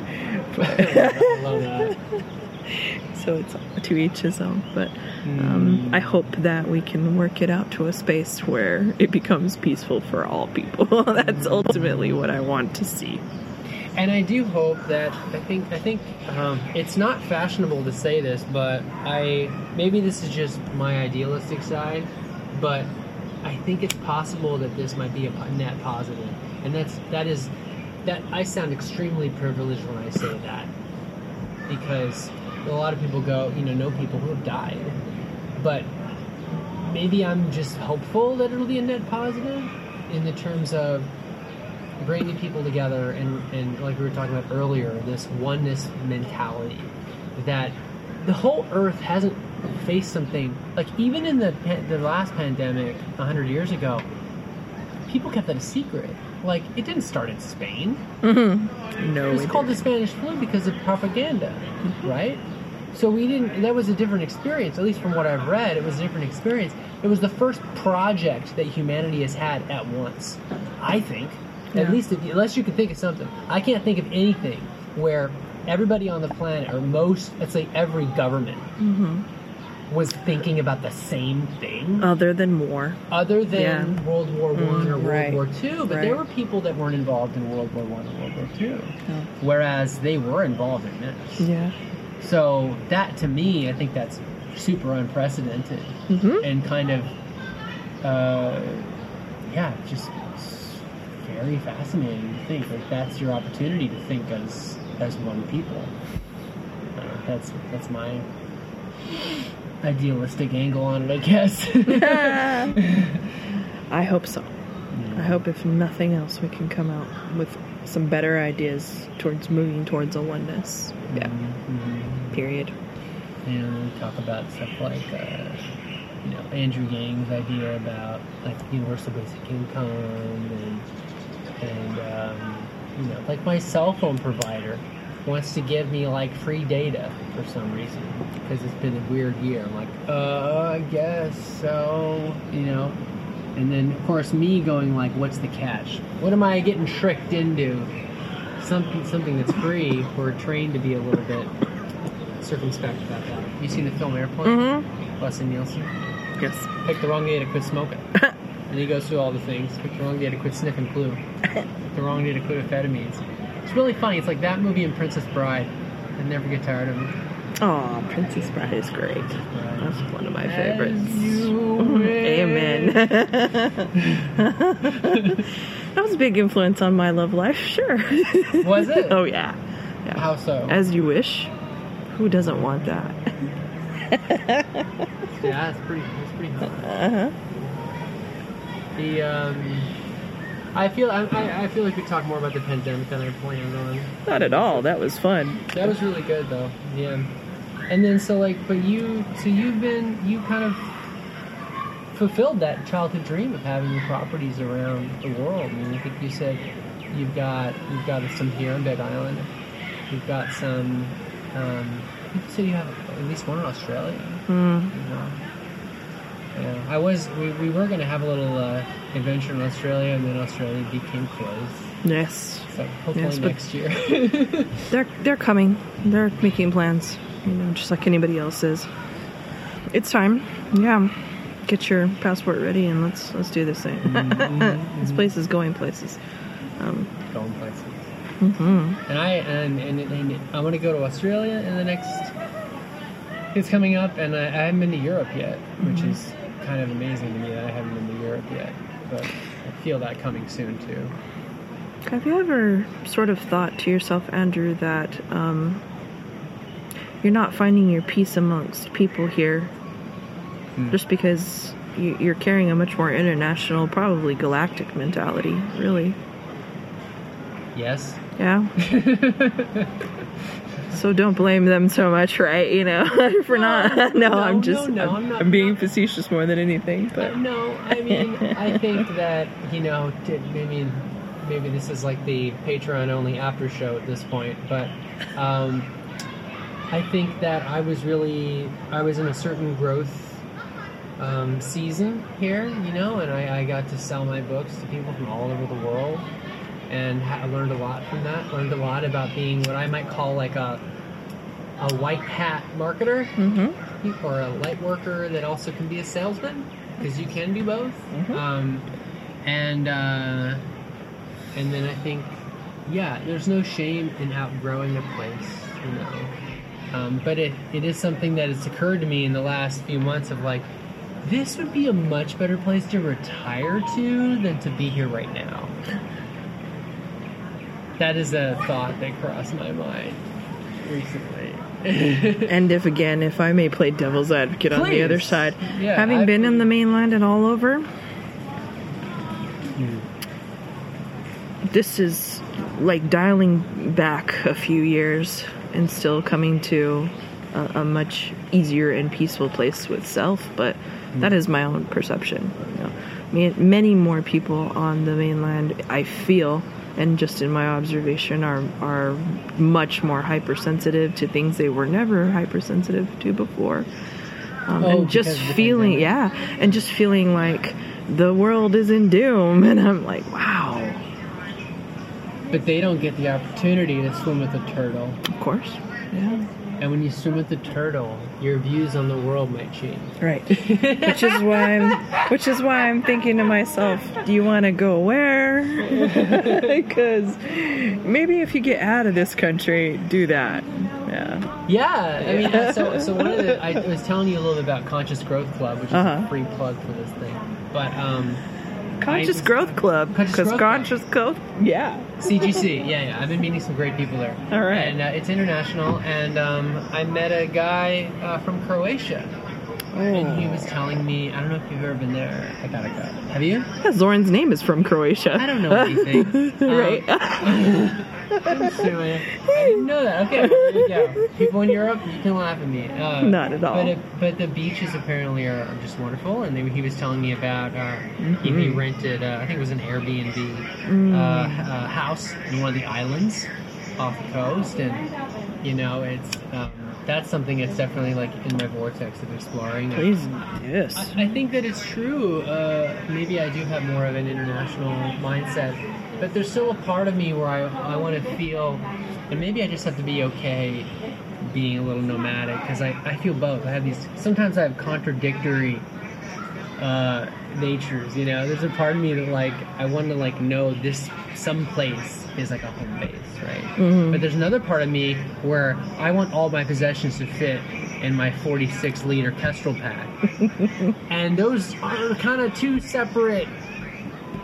(laughs) I love that. so it's to each his own but um, i hope that we can work it out to a space where it becomes peaceful for all people. (laughs) That's ultimately what i want to see. And I do hope that I think I think um, it's not fashionable to say this, but I maybe this is just my idealistic side, but I think it's possible that this might be a net positive, and that's that is that I sound extremely privileged when I say that. Because a lot of people go, you know, know people who have died, but maybe I'm just hopeful that it'll be a net positive in the terms of bringing people together and, and like we were talking about earlier, this oneness mentality that the whole earth hasn't faced something like even in the the last pandemic 100 years ago people kept that a secret. Like it didn't start in spain. Mm-hmm. No it was called the Spanish flu because of propaganda, right? So we didn't. That was a different experience, at least from what I've read. It was a different experience. It was the first project that humanity has had at once. I think, Yeah. at least if, unless you can think of something, I can't think of anything where everybody on the planet, or most, let's say every government, was thinking about the same thing other than war other than Yeah. World War One Mm, or World right. War Two, but there were people that weren't involved in World War One or World War Two, Oh. whereas they were involved in this. yeah So that, to me, I think that's super unprecedented Mhm. and kind of, uh, yeah, just very fascinating to think. Like that's your opportunity to think as as one people. Uh, that's that's my idealistic angle on it, I guess. (laughs) (laughs) i hope so i hope if nothing else we can come out with some better ideas towards moving towards a oneness yeah Mhm. period and we talk about stuff like uh, you know Andrew Yang's idea about like universal basic income and and um, you know like my cell phone provider wants to give me like free data for some reason because it's been a weird year. I'm like, uh, I guess so, you know. And then of course me going like, what's the catch? What am I getting tricked into? Something something that's free. We're trained to be a little bit circumspect about that. You seen the film Airplane? mm-hmm Leslie Nielsen. yes Pick the wrong day to quit smoking. (laughs) and he goes through all the things. Pick the wrong day to quit sniffing glue. Pick the wrong day to quit amphetamines. It's really funny. It's like that movie and Princess Bride. I never get tired of it. Oh princess bride is great that's one of my favorites (laughs) Amen. (laughs) that was a big influence on my love life, sure. Was it? oh yeah. yeah. How so? As you wish. Who doesn't want that? (laughs) yeah, it's pretty. It's pretty hot. Uh-huh. The um, I feel I, I feel like we talk more about the pandemic than I planned on. Not at all. That was fun. That was really good though. Yeah. And then so like but you so you've been you kind of fulfilled that childhood dream of having your properties around the world. I mean I think you said you've got you've got some here on Big Island. You've got some um you said you have at least one in Australia. Mm. You know? Yeah, I was. We, we were going to have a little uh, adventure in Australia, and then Australia became closed. Yes. So hopefully Yes, next year. (laughs) They're they're coming. They're making plans. You know, just like anybody else is. It's time. Yeah. Get your passport ready and let's let's do this thing. (laughs) this place is going places. going places. Mm-hmm. And I and, and, and I want to go to Australia in the next. It's coming up, and I, I haven't been to Europe yet, which is kind of amazing to me that I haven't been to Europe yet. But I feel that coming soon too. Have you ever sort of thought to yourself, Andrew, that um, you're not finding your peace amongst people here just because you, you're carrying a much more international, probably galactic mentality, really? Yes. Yeah. (laughs) so don't blame them so much, right? You know, (laughs) for not. (laughs) No, no, I'm just. no, no, I'm, I'm not- I'm being facetious more than anything, but. Uh, no, I mean, I think that you know, t- I mean, maybe this is like the Patreon only after show at this point, but um, I think that I was really, I was in a certain growth um, season here, you know, and I, I got to sell my books to people from all over the world, and ha- I learned a lot from that. Learned a lot about being what I might call like a a white hat marketer Mm-hmm. or a light worker that also can be a salesman because you can do both. Um, and uh, and then I think, yeah, there's no shame in outgrowing a place, you know. Um, but it, it is something that has occurred to me in the last few months of like, this would be a much better place to retire to than to be here right now. That is a thought that crossed my mind recently. (laughs) And if again, if I may play devil's advocate on the other side, Yeah, having I- been in the mainland and all over, this is like dialing back a few years and still coming to a, a much easier and peaceful place with self. But that is my own perception. You know, Ma- many more people on the mainland, I feel, and just in my observation, are are much more hypersensitive to things they were never hypersensitive to before. Um, Oh, and just because of the feeling, pandemic? yeah, and just feeling like the world is in doom, (laughs) and I'm like, wow, But they don't get the opportunity to swim with a turtle. of course, yeah, And when you swim with a turtle, your views on the world might change. right. which is why I'm, which is why I'm thinking to myself, do you want to go where? (laughs) Because maybe if you get out of this country, do that. Yeah. Yeah, I mean, uh, so so one of the I was telling you a little bit about Conscious Growth Club, which is Uh-huh. a free plug for this thing. But um, Conscious Growth Club, Conscious because Growth conscious growth, yeah. CGC, yeah, yeah, I've been meeting some great people there. All right. and uh, it's international. And um, I met a guy uh, from Croatia, and he was telling me, I don't know if you've ever been there. I gotta go. Have you? Yeah, Zoran's name is from Croatia. I don't know anything. (laughs) right. (laughs) I'm assuming. I didn't know that. Okay, there you go. People in Europe, you can laugh at me. Uh, Not at all. But, it, but the beaches apparently are are just wonderful, and they, he was telling me about uh, he, he Mm-hmm. rented, uh, I think it was an Airbnb Mm. uh, uh, house in one of the islands off the coast, and you know, it's um, that's something that's definitely like in my vortex of exploring. Please, yes. I I think that it's true. Uh, maybe I do have more of an international mindset, but there's still a part of me where I, I want to feel, and maybe I just have to be okay being a little nomadic because I, I feel both. I have these, sometimes I have contradictory uh, natures, you know? There's a part of me that, like, I want to, like, know this, some place is like a home base, right? But there's another part of me where I want all my possessions to fit in my 46 liter Kestrel pack (laughs) and those are kind of two separate.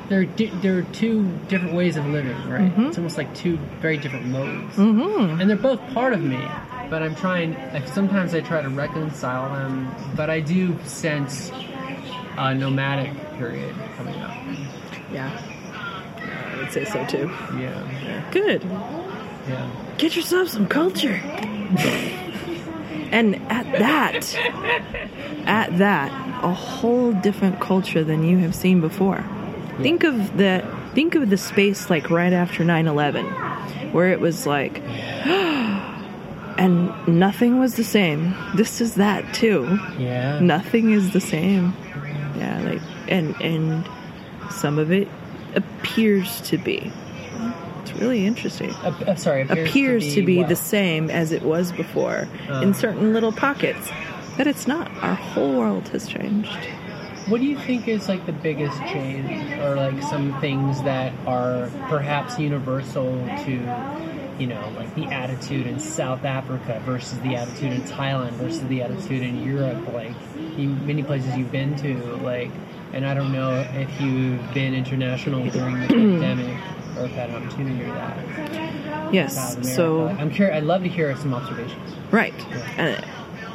They're di- they're two different ways of living, right? It's almost like two very different modes, Mm-hmm. and they're both part of me. But I'm trying. Like, sometimes I try to reconcile them, but I do sense a nomadic period coming up. Yeah. Would say so too. Yeah, Good. yeah. Get yourself some culture. and at that, at that, a whole different culture than you have seen before. Think of the think of the space like right after 9/11 where it was like (gasps) and nothing was the same. This is that too. Yeah. Nothing is the same. Yeah, like and and some of it appears to be. It's really interesting. Uh, uh, sorry, appears, Appears, to be, what? the same as it was before Uh. in certain little pockets. But it's not. Our whole world has changed. What do you think is like the biggest change, or like some things that are perhaps universal to, you know, like the attitude in South Africa versus the attitude in Thailand versus the attitude in Europe? Like, you, many places you've been to, like, and I don't know if you've been international during the (clears throat) pandemic or if had an opportunity to do that. Yes. So I'm curious. I'd love to hear some observations. Right. Uh,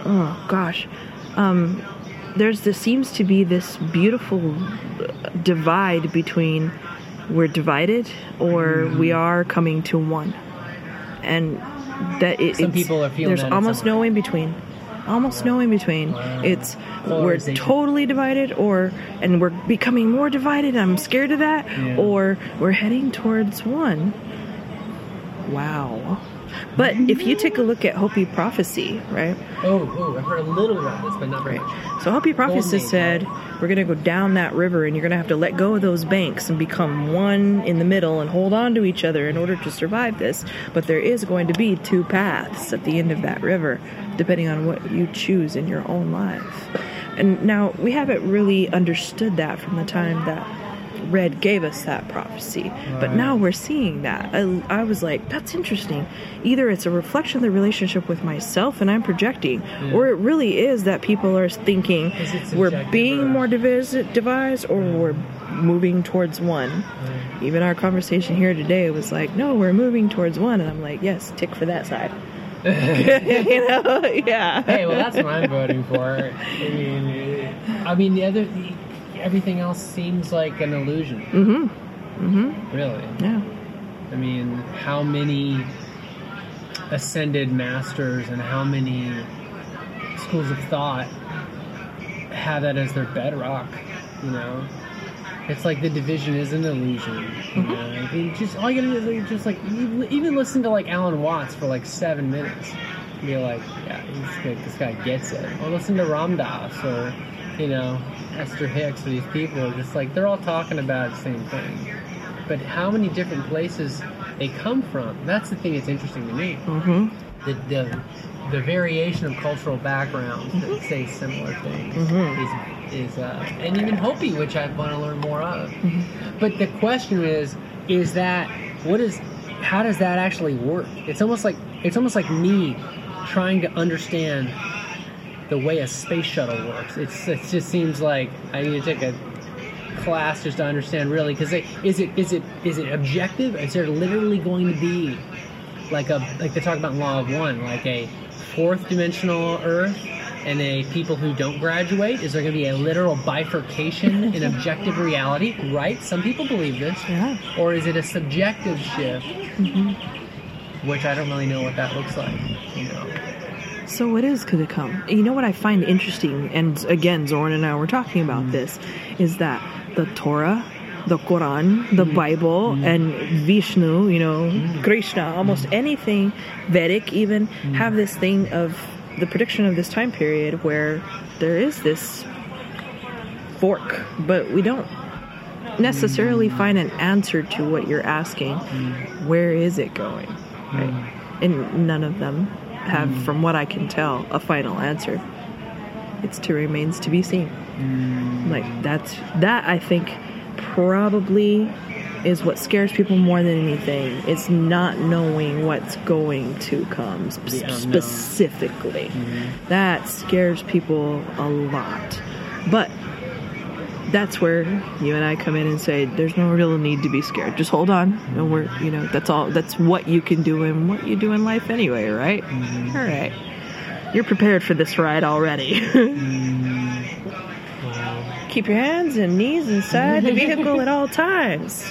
oh gosh. Um, there's there seems to be this beautiful divide between we're divided or we are coming to one, and that it, Some people are feeling there's almost no in between. Almost no in between. It's we're totally divided, or and we're becoming more divided. I'm scared of that, Yeah. or we're heading towards one. Wow. But if you take a look at Hopi prophecy, right? Oh, oh, I've heard a little about this, but not very much. So Hopi prophecy said we're going to go down that river and you're going to have to let go of those banks and become one in the middle and hold on to each other in order to survive this. But there is going to be two paths at the end of that river, depending on what you choose in your own life. And now we haven't really understood that from the time that Red gave us that prophecy. But now we're seeing that. I, I was like, that's interesting. Either it's a reflection of the relationship with myself and I'm projecting, mm. or it really is that people are thinking we're being or- more divis- devised or we're moving towards one. Even our conversation here today was like, no, we're moving towards one. And I'm like, yes, tick for that side. (laughs) (laughs) you know? (laughs) Yeah. Hey, well, that's what I'm voting for. I mean, I mean, the other, the, everything else seems like an illusion. Mm-hmm. Mm-hmm. Really. Yeah. I mean, how many ascended masters and how many schools of thought have that as their bedrock? You know, it's like the division is an illusion. You know, I think just all you gotta do is just like even listen to like Alan Watts for like seven minutes. Be like, yeah, he's good. this guy gets it. Or listen to Ram Dass or you know Esther Hicks or these people. are Just like they're all talking about the same thing but how many different places they come from that's the thing that's interesting to me Mm-hmm. the the, the variation of cultural backgrounds that say similar things Mhm. is is uh, and even Hopi which I want to learn more of but the question is is that what is how does that actually work it's almost like it's almost like me trying to understand the way a space shuttle works. It's it just seems like I need to take a class just to understand really because is it is it is it objective? Is there literally going to be like a like they talk about in law of one like a fourth dimensional earth and a people who don't graduate? Is there going to be a literal bifurcation (laughs) in objective reality? Right some people believe this. Yeah. or is it a subjective shift? Mm-hmm. Which i don't really know what that looks like you know So what is come? You know what I find interesting, and again, Zorn and I were talking about hmm. this, is that the Torah, the Quran, the hmm. Bible, hmm. and Vishnu, you know, Krishna, almost anything Vedic even, have this thing of the prediction of this time period where there is this fork, but we don't necessarily find an answer to what you're asking. Where is it going? Right? And none of them have, hmm. from what I can tell, a final answer. It's to remains to be seen. Hmm. Like that's that I think probably is what scares people more than anything. It's not knowing what's going to come sp- specifically. Hmm. That scares people a lot. But that's where you and I come in and say there's no real need to be scared. Just hold on, and we're you know that's all. That's what you can do and what you do in life anyway, right? Mm-hmm. All right, you're prepared for this ride already. (laughs) Mm-hmm. Keep your hands and knees inside the vehicle at all times.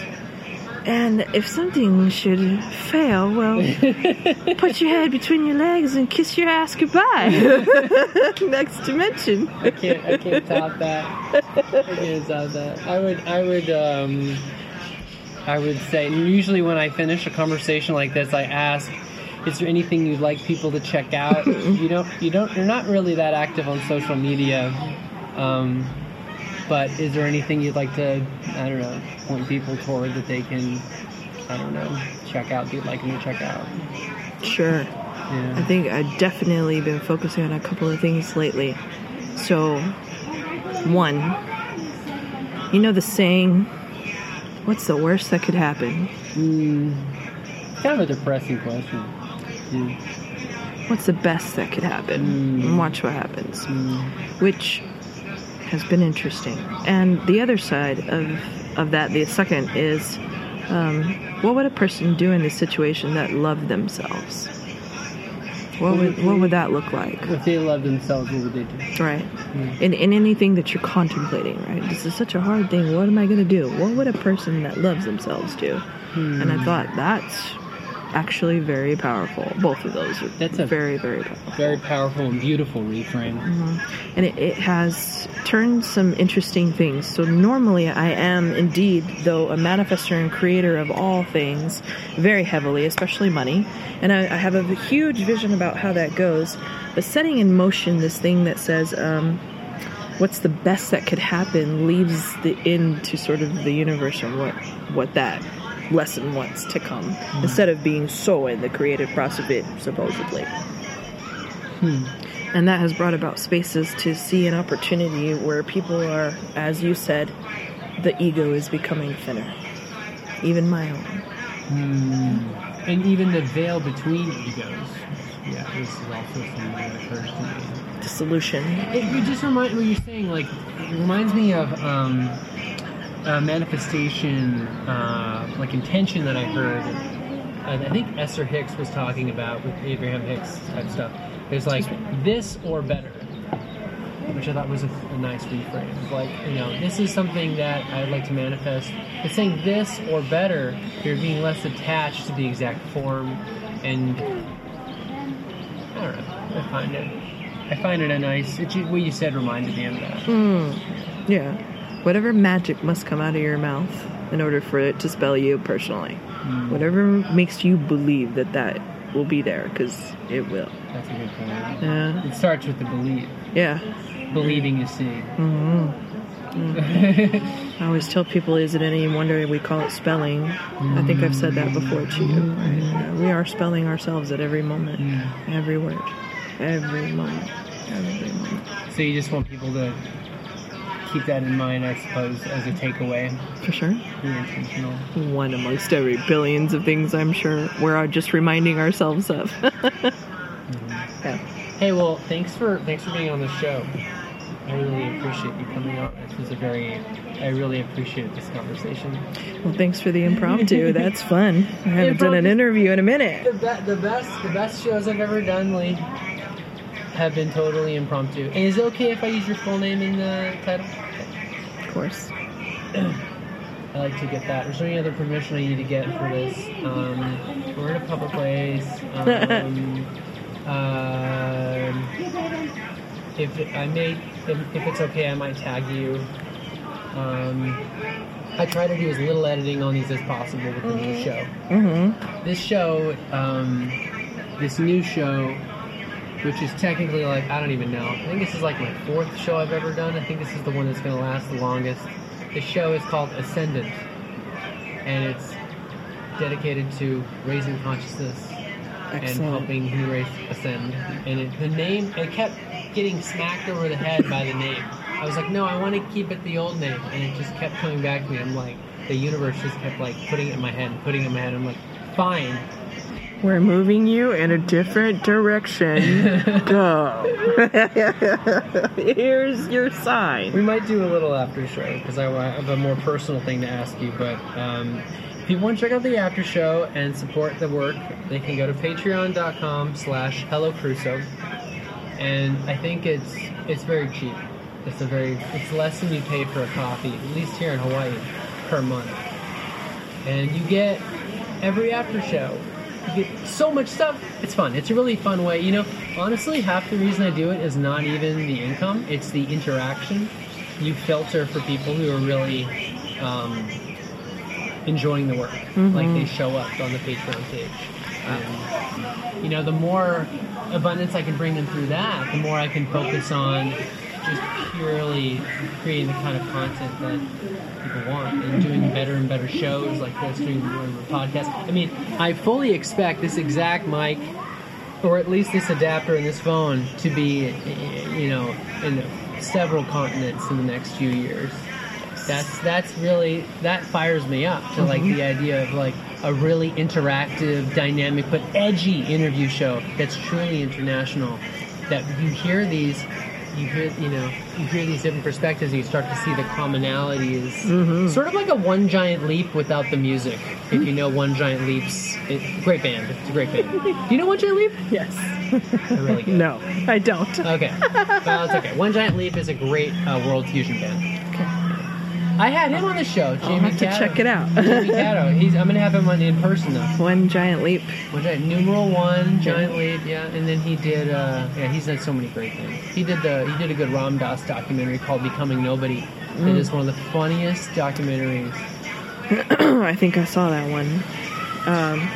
And if something should fail, well, (laughs) put your head between your legs and kiss your ass goodbye. (laughs) Next dimension. I can't. I can't top that. I can't top that. I would. I would. Um, I would say. and Usually, when I finish a conversation like this, I ask, is there anything you'd like people to check out? (laughs) you don't, you don't, you're not really that active on social media. Um, but is there anything you'd like to, I don't know, point people toward that they can, I don't know, check out? Do you like them to check out? Sure. Yeah. I think I've definitely been focusing on a couple of things lately. So, one, you know the saying, what's the worst that could happen? Mm, kind of a depressing question. Yeah. What's the best that could happen? Mm. And watch what happens. Mm. Which has been interesting. And the other side of, of that, the second, is um, what would a person do in this situation that loved themselves? What would, what would that look like? If they love themselves, what would they do? Right. In, in anything that you're contemplating, right? This is such a hard thing. What am I going to do? What would a person that loves themselves do? And I thought that's actually very powerful. Both of those are That's a- very, very powerful. Very powerful and beautiful reframe. And it, it has turned some interesting things. So normally I am indeed, though, a manifester and creator of all things, very heavily, especially money. And I, I have a huge vision about how that goes. But setting in motion this thing that says, um, what's the best that could happen leaves the end to sort of the universe and what, what that lesson wants to come instead of being so in the creative process of it supposedly and that has brought about spaces to see an opportunity where people are as you said the ego is becoming thinner even my own Hmm. And even the veil between egos. Yeah, this is also something that occurs to me. the solution It, it just reminds what you're saying. Like it reminds me of um, a manifestation, uh, like intention that I heard. And I think Esther Hicks was talking about with Abraham Hicks type stuff. There's like this or better, which I thought was a, a nice reframe. Like you know, this is something that I'd like to manifest. It's saying this or better. You're being less attached to the exact form, and I don't know. I find it. I find it a nice. It, what you said reminded me of that. yeah whatever magic must come out of your mouth in order for it to spell you personally hmm. whatever makes you believe that that will be there because it will That's a good point. yeah It starts with the belief. yeah Believing is seeing. Mm. (laughs) I always tell people, is it any wonder we call it spelling? I think I've said that before to you. Right? Mm-hmm. We are spelling ourselves at every moment, every word, every moment, every moment. So you just want people to keep that in mind, I suppose, as a takeaway. For sure. Be intentional. One amongst every billions of things, I'm sure, we're just reminding ourselves of. (laughs) Mm-hmm. yeah. Hey, well, thanks for thanks for being on the show. I really appreciate you coming on. This was a very, I really appreciate this conversation. Well, thanks for the impromptu. (laughs) That's fun. I haven't done an interview in a minute. The, be- the best the best shows I've ever done, Lee, have been totally impromptu. And is it okay if I use your full name in the title? Of course. (clears throat) I like to get that. Is there any other permission I need to get for this? Um, we're in a public place. Um, (laughs) um, if I may, if, if it's okay, I might tag you. Um, I try to do as little editing on these as possible with the new show. Mm-hmm. This show, um, this new show, which is technically like I don't even know. I think this is like my fourth show I've ever done. I think this is the one that's going to last the longest. The show is called Ascendant, and it's dedicated to raising consciousness and helping new race ascend. And it, the name, it kept getting smacked over the head by the name. I was like, no, I want to keep it the old name, and it just kept coming back to me. I'm like, the universe just kept like putting it in my head and putting it in my head. I'm like, fine. We're moving you in a different direction. (laughs) Go. (laughs) Here's your sign. We might do a little after show because I have a more personal thing to ask you. But um, if you want to check out the after show and support the work, they can go to patreon.com slash hello crusoe. And I think it's it's very cheap. It's a very it's less than you pay for a coffee, at least here in Hawaii, per month. And you get every after show. You get so much stuff. It's fun. It's a really fun way. You know, honestly, half the reason I do it is not even the income. It's the interaction. You filter for people who are really um, enjoying the work. Like they show up on the Patreon page. And, you know, the more abundance I can bring them through that, the more I can focus on just purely creating the kind of content that people want and doing better and better shows like this, doing more and more podcasts. I mean, I fully expect this exact mic, or at least this adapter and this phone, to be, you know, in several continents in the next few years. That's that's really that fires me up to like the mhm. idea of like a really interactive, dynamic but edgy interview show that's truly international. That you hear these you hear you know you hear these different perspectives and you start to see the commonalities. Sort of like a one giant leap without the music if you know one giant leaps. It, great band. It's a great band. (laughs) Do you know one giant leap? Yes. Really (laughs) No, I don't. okay. Well it's okay. One giant leap is a great uh, world fusion band i had him on the show jamie I'll have to Catto. check it out. jamie (laughs) Catto. He's, i'm gonna have him on in person though One giant leap. One giant numeral one, giant leap, yeah, and then he did. Uh, yeah, he's done so many great things. He did the he did a good Ram Dass documentary called Becoming Nobody. It is one of the funniest documentaries. (clears throat) I think I saw that one. Um,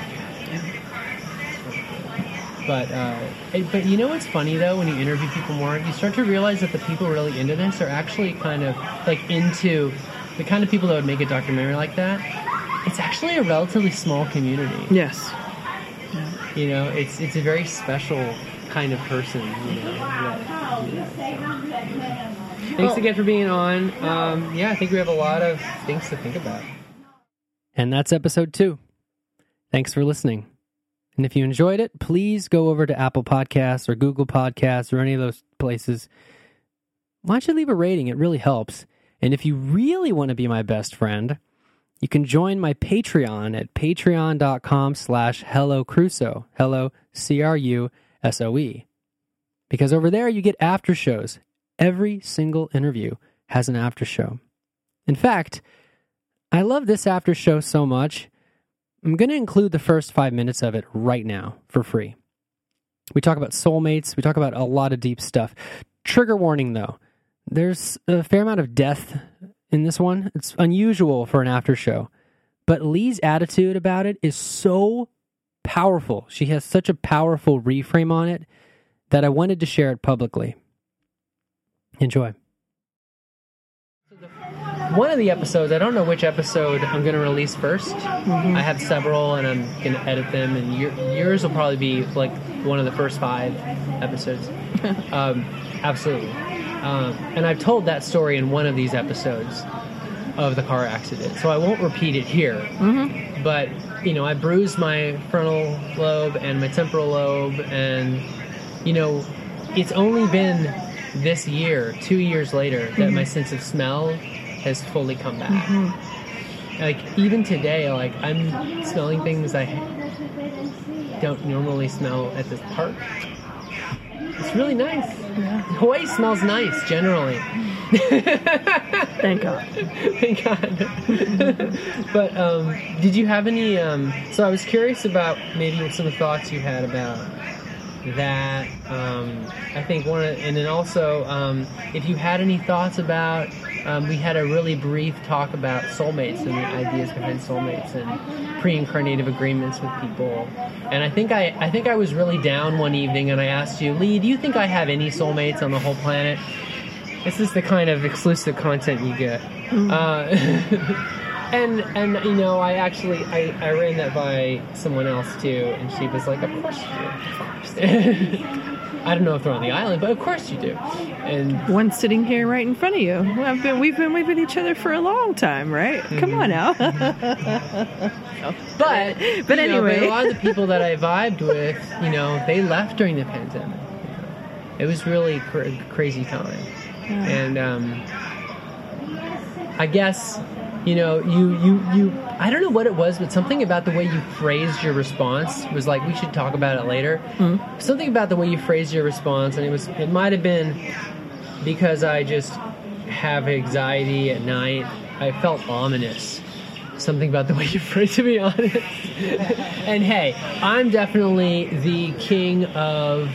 But uh, it, but you know what's funny though when you interview people more, you start to realize that the people really into this are actually kind of like into the kind of people that would make a documentary like that. It's actually a relatively small community. yes. You know, it's it's a very special kind of person. You know. that- you know, so. Thanks again for being on. Um, yeah, I think we have a lot of things to think about. And that's episode two. Thanks for listening. And if you enjoyed it, please go over to Apple Podcasts or Google Podcasts or any of those places. Why don't you leave a rating? It really helps. And if you really want to be my best friend, you can join my Patreon at patreon.com slash hello crusoe. Hello, C-R-U-S-O-E. Because over there you get after shows. Every single interview has an after show. In fact, I love this after show so much, I'm going to include the first five minutes of it right now for free. We talk about soulmates, we talk about a lot of deep stuff. Trigger warning though, there's a fair amount of death in this one. It's unusual for an after show, but Lee's attitude about it is so powerful. She has such a powerful reframe on it that I wanted to share it publicly. Enjoy. One of the episodes, I don't know which episode I'm going to release 1st I have several and I'm going to edit them, and your, yours will probably be like one of the first five episodes. (laughs) um, absolutely. Um, and I've told that story in one of these episodes of the car accident, so I won't repeat it here. Mm-hmm. But, you know, I bruised my frontal lobe and my temporal lobe, and, you know, it's only been this year, two years later, that mm-hmm. my sense of smell has fully come back. Mm-hmm. Like even today, like I'm smelling things I don't normally smell at this park. It's really nice. Hawaii smells nice generally. Thank God. Thank God. but um, did you have any? Um, so I was curious about maybe some thoughts you had about that. Um, I think one, of, and then also um, if you had any thoughts about. Um, we had a really brief talk about soulmates and the ideas behind soulmates and pre-incarnative agreements with people. And I think I, I think I was really down one evening, and I asked you, Lee, do you think I have any soulmates on the whole planet? This is the kind of exclusive content you get. Uh, (laughs) and and you know, I actually I, I ran that by someone else too, and she was like, "Of course you do." (laughs) I don't know if they're on the island, but of course you do. And One sitting here right in front of you. I've been, we've been with each other for a long time, right? Come on now. (laughs) but But know, but anyway. a lot of the people that I vibed with, you know, they left during the pandemic. It was really cr- crazy time, and um, I guess you know you you you I don't know what it was, but something about the way you phrased your response was like we should talk about it later. Hmm. Something about the way you phrased your response, and it was it might have been because I just have anxiety at night. I felt ominous. Something about the way you (laughs) phrased, to be honest. (laughs) and hey, I'm definitely the king of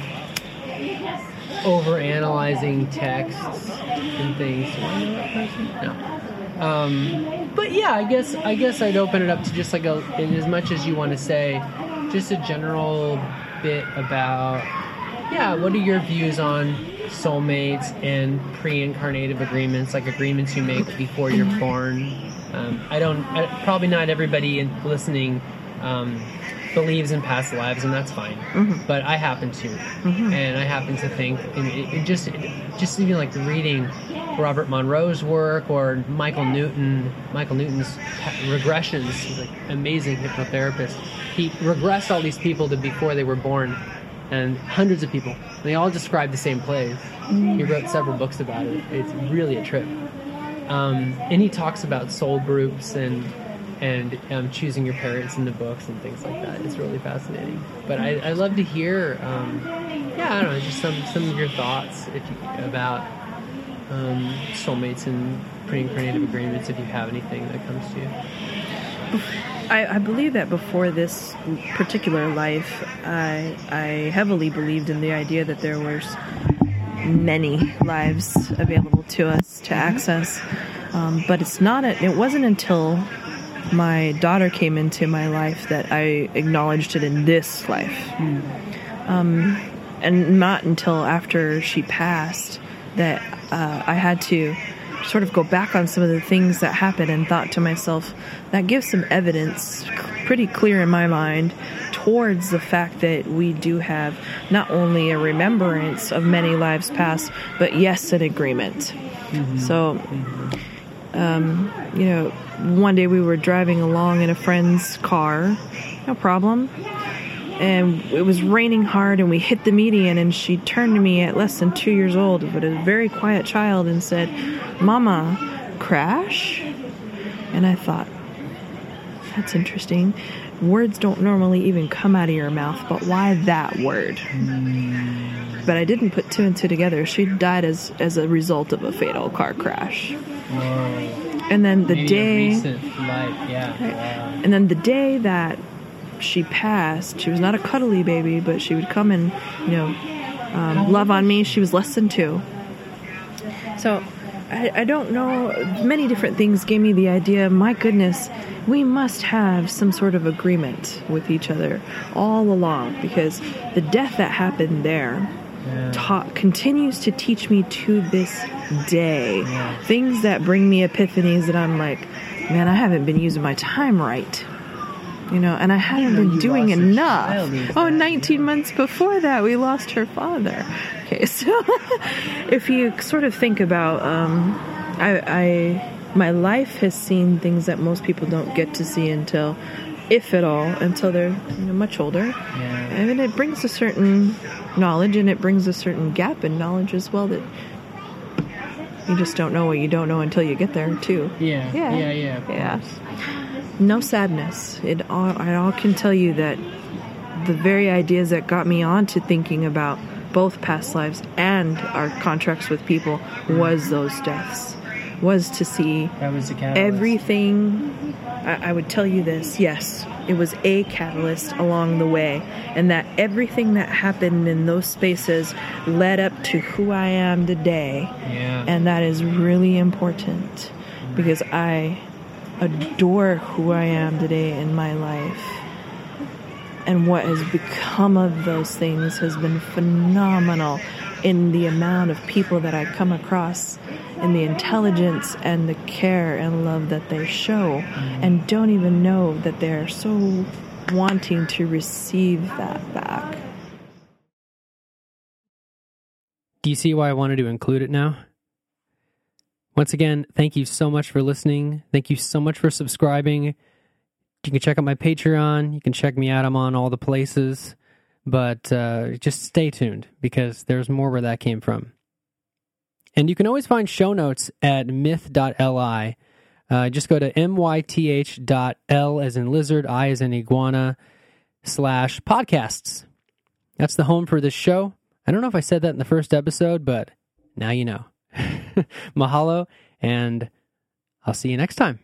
overanalyzing texts and things. Am I the right person? No. Um, but yeah, I guess I guess I'd open it up to just like a, in as much as you want to say, just a general bit about yeah, what are your views on soulmates and pre-incarnative agreements, like agreements you make before you're born? Um, I don't. I, probably not everybody listening um, believes in past lives, and that's fine. Mm-hmm. But I happen to, and I happen to think, and it, it just, it, just even like reading Robert Monroe's work or Michael Newton, Michael Newton's regressions. He's like amazing hypnotherapist. He regressed all these people to before they were born, and hundreds of people. They all describe the same place. He wrote several books about it. It's really a trip. Um, and he talks about soul groups and and um, choosing your parents in the books and things like that. It's really fascinating. But I, I love to hear, um, yeah, I don't know, just some some of your thoughts if you, about um, soulmates and pre-incarnative agreements. If you have anything that comes to you. I, I believe that before this particular life, I I heavily believed in the idea that there was many lives available to us to access. Um, but it's not. A, it wasn't until my daughter came into my life that I acknowledged it in this life, um, and not until after she passed that uh, I had to sort of go back on some of the things that happened and thought to myself that gives some evidence pretty clear in my mind towards the fact that we do have not only a remembrance of many lives past but yes an agreement. So um, you know one day we were driving along in a friend's car no problem. And it was raining hard and we hit the median and she turned to me at less than two years old but a very quiet child and said mama crash? And i thought that's interesting. Words don't normally even come out of your mouth but why that word? But i didn't put two and two together. She died as as a result of a fatal car crash and then the Maybe day recent life, yeah. Wow. and then the day that she passed, she was not a cuddly baby, but she would come and, you know, um, love on me. She was less than two. So I, I don't know. Many different things gave me the idea my goodness, we must have some sort of agreement with each other all along because the death that happened there Yeah. taught continues to teach me to this day Yeah. things that bring me epiphanies that I'm like, man, I haven't been using my time right. You know, and I haven't know been doing enough. child Oh, days. 19 months before that, we lost her father. Okay, (laughs) so if you sort of think about, um, I, I, my life has seen things that most people don't get to see until, if at all, until they're you know, much older. Yeah. I mean, it brings a certain knowledge and it brings a certain gap in knowledge as well that you just don't know what you don't know until you get there, too. Yeah. Yeah. Yeah. Yeah. Yeah. No sadness. It all, I all can tell you that the very ideas that got me on to thinking about both past lives and our contracts with people was those deaths. Was to see That was the catalyst. everything I, I would tell you this yes it was a catalyst along the way and that everything that happened in those spaces led up to who i am today Yeah. and that is really important because i adore who i am today in my life and what has become of those things has been phenomenal in the amount of people that I come across and the intelligence and the care and love that they show and don't even know that they're so wanting to receive that back. Do you see why I wanted to include it now? Once again, thank you so much for listening. Thank you so much for subscribing. You can check out my Patreon. You can check me out. I'm on all the places. But uh, just stay tuned because there's more where that came from. And you can always find show notes at myth.li. Uh, just go to myth.l as in lizard, i as in iguana, slash podcasts. That's the home for this show. I don't know if I said that in the first episode, but now you know. (laughs) Mahalo, and I'll see you next time.